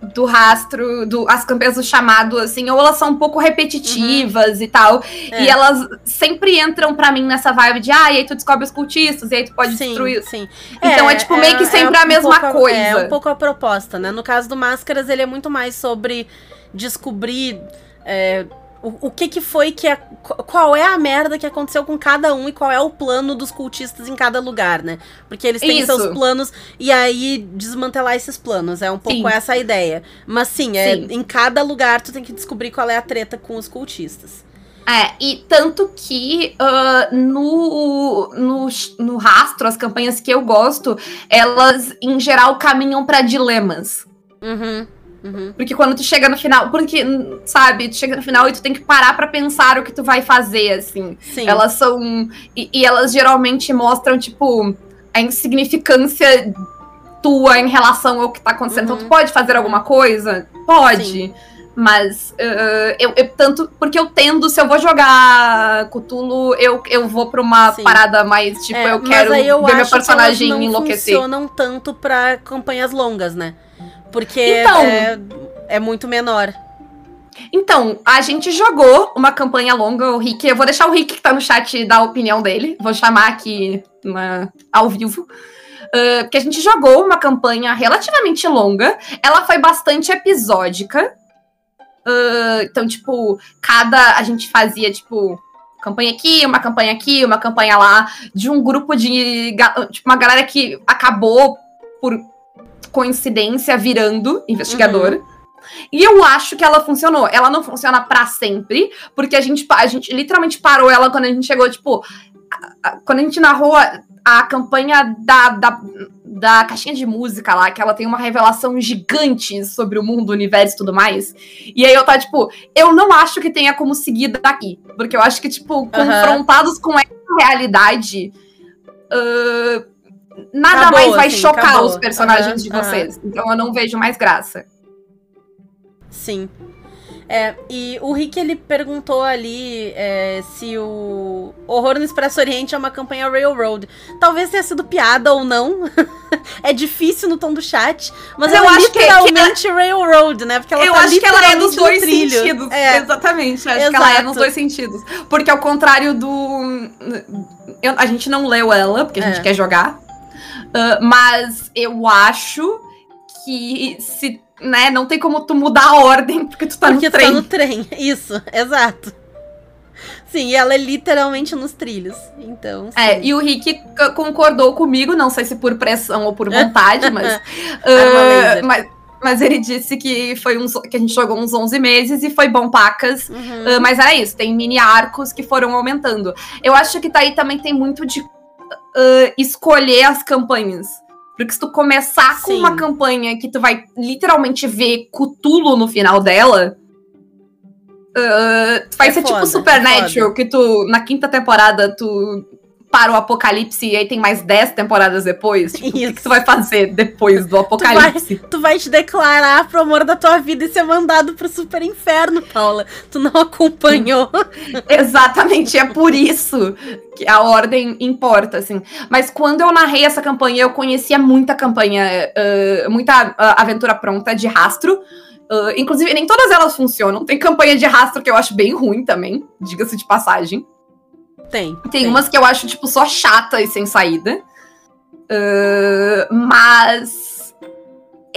do rastro, do, as campanhas do chamado, assim, ou elas são um pouco repetitivas e tal. É. E elas sempre entram pra mim nessa vibe de, ah, e aí tu descobre os cultistas, e aí tu pode sim, destruir. Sim. Então é, tipo, meio que sempre a mesma pouco coisa. É um pouco a proposta, né? No caso do Máscaras, ele é muito mais sobre descobrir é, o, o que que foi que... A, qual é a merda que aconteceu com cada um e qual é o plano dos cultistas em cada lugar, né? Porque eles têm Isso. seus planos e aí desmantelar esses planos. É um pouco Sim. essa a ideia. Mas sim, é, Sim. em cada lugar tu tem que descobrir qual é a treta com os cultistas. É, e tanto que ah, no, no, no rastro, as campanhas que eu gosto, elas, em geral, caminham pra dilemas. Uhum, uhum. Porque quando tu chega no final, porque, sabe, tu chega no final e tu tem que parar pra pensar o que tu vai fazer, assim. Sim. Elas são. E, e elas geralmente mostram, tipo, a insignificância tua em relação ao que tá acontecendo. Então, Uhum. tu pode fazer alguma coisa? Pode. Sim. Mas uh, eu, eu tanto. Porque eu tendo, se eu vou jogar Cthulhu, eu, eu vou pra uma Sim. parada mais, tipo, É, eu quero eu ver meu acho que elas personagem não enlouquecer. funcionam tanto pra campanhas longas, né? Porque Então. é, é muito menor. Então, a gente jogou uma campanha longa, o Rick. Eu vou deixar o Rick que tá no chat dar a opinião dele. Vou chamar aqui na- ao vivo. Ah, porque a gente jogou uma campanha relativamente longa. Ela foi bastante episódica. Ah, então, tipo, cada. A gente fazia, tipo, campanha aqui, uma campanha aqui, uma campanha lá, de um grupo de. Tipo, uma galera que acabou por coincidência virando investigador. E eu acho que ela funcionou. Ela não funciona pra sempre, porque a gente, a gente literalmente parou ela quando a gente chegou, tipo, a- a- quando a gente narrou a, a campanha da, da, da caixinha de música lá, que ela tem uma revelação gigante sobre o mundo, o universo e tudo mais. E aí eu tá, tipo, eu não acho que tenha como seguir daqui. Porque eu acho que, tipo, confrontados com essa realidade. ah, nada Acabou, mais vai assim, chocar acabou. os personagens Aham, de vocês. Então eu não vejo mais graça. Sim. É, e o Rick ele perguntou ali é, se o Horror no Expresso Oriente é uma campanha Railroad. Talvez tenha sido piada ou não. é difícil no tom do chat, mas Eu é acho que- que literalmente Railroad, né? Porque ela eu tá acho que ela é literalmente dois no sentidos. É, Exatamente. Acho que ela é Exato. nos dois sentidos. Porque ao contrário do. eu- a gente não leu ela, porque a gente É. quer jogar. Ah, mas eu acho que se, né, não tem como tu mudar a ordem porque tu tá Porque no tu trem. tá no trem. Isso, exato. Sim, ela é literalmente nos trilhos. Então. É, sim. e o Rick concordou comigo, não sei se por pressão ou por vontade, mas, laser. mas. Mas ele disse que foi uns, que a gente jogou uns 11 meses e foi bom pacas. Uhum. Ah, mas era isso, tem mini arcos que foram aumentando. Eu acho que daí também tem muito de ah, escolher as campanhas. Porque se tu começar com Sim. uma campanha que tu vai literalmente ver Cutulo no final dela. ah, vai É ser foda, tipo é Supernatural, que tu, na quinta temporada, tu para o apocalipse e aí tem mais 10 temporadas depois. Tipo, o que, que tu vai fazer depois do apocalipse? Tu vai te declarar pro amor da tua vida e ser mandado pro super inferno, Paula. Tu não acompanhou. Exatamente, é por isso que a ordem importa, assim. Mas quando eu narrei essa campanha, eu conhecia muita campanha, eh, muita ah, aventura pronta de rastro. Ah, inclusive, nem todas elas funcionam. Tem campanha de rastro que eu acho bem ruim também, diga-se de passagem. Tem. Tem umas que eu acho, tipo, só chata e sem saída. Ah, mas.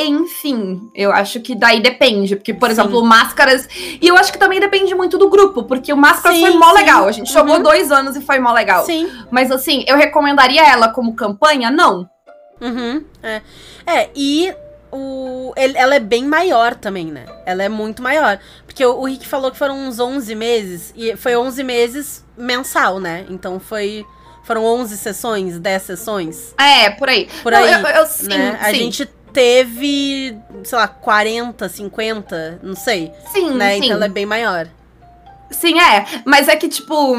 Enfim, eu acho que daí depende. Porque, por Sim. exemplo, máscaras. E eu acho que também depende muito do grupo, porque o Máscaras Sim, foi mó sim. legal. A gente jogou Uhum. dois anos e foi mó legal. Sim. Mas assim, eu recomendaria ela como campanha? Não. Uhum, é. É, e o, ele- ela é bem maior também, né? Ela é muito maior. Porque o, o Rick falou que foram uns 11 meses, e foi 11 meses mensal, né? Então foi. Foram 11 sessões, 10 sessões, É, por aí. por Não, aí. eu, eu- sim, né? A sim. gente teve, sei lá, 40, 50, não sei. Sim, né? sim. Então ela é bem maior. Sim, é. Mas é que, tipo.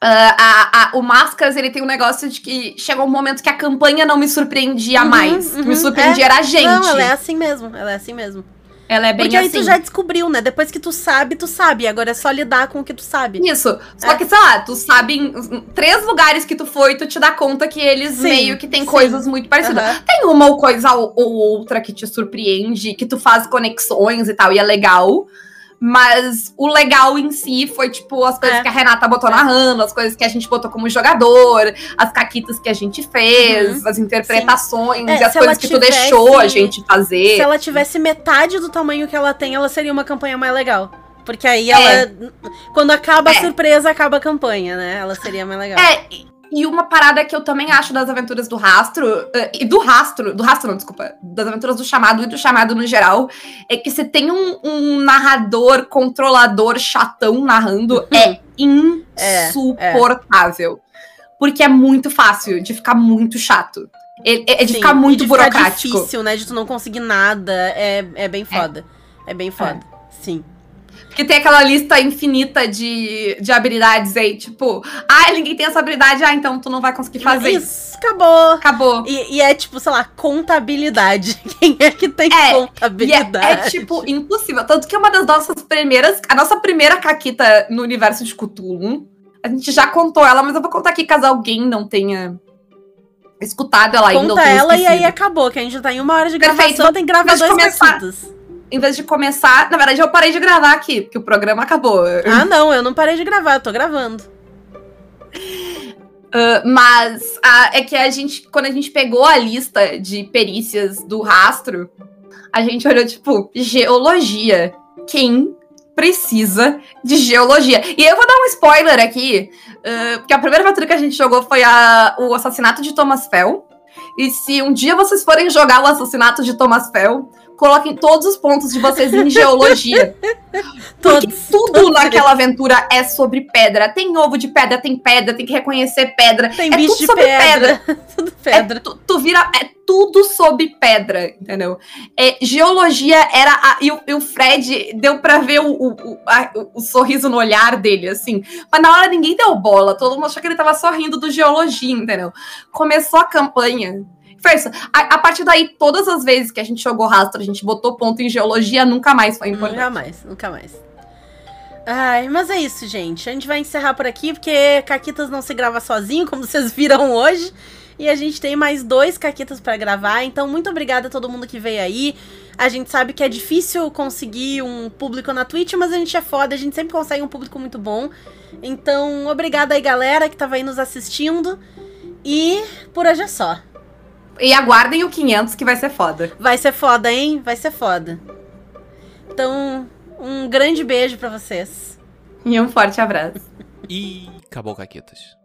Ah, a- a- o Máscaras, ele tem um negócio de que chegou um momento que a campanha não me surpreendia Uhum, mais. Que uhum, me surpreendia era a gente. Não, ela é assim mesmo. Ela é assim mesmo. Ela é bem Porque aí assim. tu já descobriu, né? Depois que tu sabe, tu sabe. Agora é só lidar com o que tu sabe. Isso. Só É. que, sei lá, tu sabe em três lugares que tu foi, tu te dá conta que eles Sim, meio que têm sim. coisas muito parecidas. Aham. Tem uma ou coisa ou outra que te surpreende, que tu faz conexões e tal, e é legal. Mas o legal em si foi, tipo, as coisas É. que a Renata botou narrando, as coisas que a gente botou como jogador, as caquitas que a gente fez, as interpretações É, as coisas que tu tivesse- deixou a gente fazer. Se ela tivesse metade do tamanho que ela tem, ela seria uma campanha mais legal. Porque aí É. ela. Quando acaba a É. surpresa, acaba a campanha, né? Ela seria mais legal. É, e- uma parada que eu também acho das aventuras do rastro, eh, e do rastro, do rastro não, desculpa, das aventuras do chamado e do chamado no geral, é que você tem um, um narrador, controlador, chatão narrando, é insuportável. Porque é muito fácil de ficar muito chato. É, é de Sim, ficar muito de burocrático. Ficar difícil, né? De tu não conseguir nada. É, é bem foda. É, bem foda. Sim. Porque tem aquela lista infinita de, de habilidades aí, tipo, ah, ninguém tem essa habilidade, ah, então tu não vai conseguir fazer isso. Acabou. Acabou. E, e é tipo, sei lá, contabilidade. Quem é que tem É, é, contabilidade? é, tipo impossível. Tanto que uma das nossas primeiras. A nossa primeira caquita no universo de Cthulhu. A gente já contou ela, mas eu vou contar aqui caso alguém não tenha escutado ela ainda. ou Conta ela e aí acabou, que a gente tá em uma hora de Perfeito. gravação, tem que gravar dois começar- caquitas. Em vez de começar. Na verdade, eu parei de gravar aqui, porque o programa acabou. Ah, não, eu não parei de gravar, eu tô gravando. Ah, mas ah, é que a gente, quando a gente pegou a lista de perícias do rastro, a gente olhou, tipo, geologia. Quem precisa de geologia? E eu vou dar um spoiler aqui, ah, porque a primeira aventura que a gente jogou foi a, o assassinato de Thomas Fell. E se um dia vocês forem jogar o assassinato de Thomas Fell, coloquem todos os pontos de vocês em geologia. Porque Todos. tudo todos naquela aventura é sobre pedra. Tem ovo de pedra, tem pedra, tem que reconhecer pedra. Tem é bicho tudo de sobre pedra. tudo É pedra. tu, tu vira. É tudo sobre pedra, entendeu? É, geologia era. a- e, o, e o Fred deu pra ver o, o, o, a- o sorriso no olhar dele, assim. Mas na hora ninguém deu bola. Todo mundo achou que ele tava sorrindo do geologia, entendeu? Começou a campanha. Isso. A, a partir daí, todas as vezes que a gente jogou rastro, a gente botou ponto em geologia, nunca mais foi importante. Nunca mais, nunca mais. Ai, mas é isso, gente. A gente vai encerrar por aqui, porque Caquitas não se grava sozinho, como vocês viram hoje. E a gente tem mais dois Caquitas pra gravar. Então, muito obrigada a todo mundo que veio aí. A gente sabe que é difícil conseguir um público na Twitch, mas a gente é foda, a gente sempre consegue um público muito bom. Então, obrigada aí, galera, que tava aí nos assistindo. E por hoje é só. E aguardem o 500 que vai ser foda. Vai ser foda, hein? Vai ser foda. Então, um grande beijo pra vocês. E um forte abraço. E acabou, Caquetas.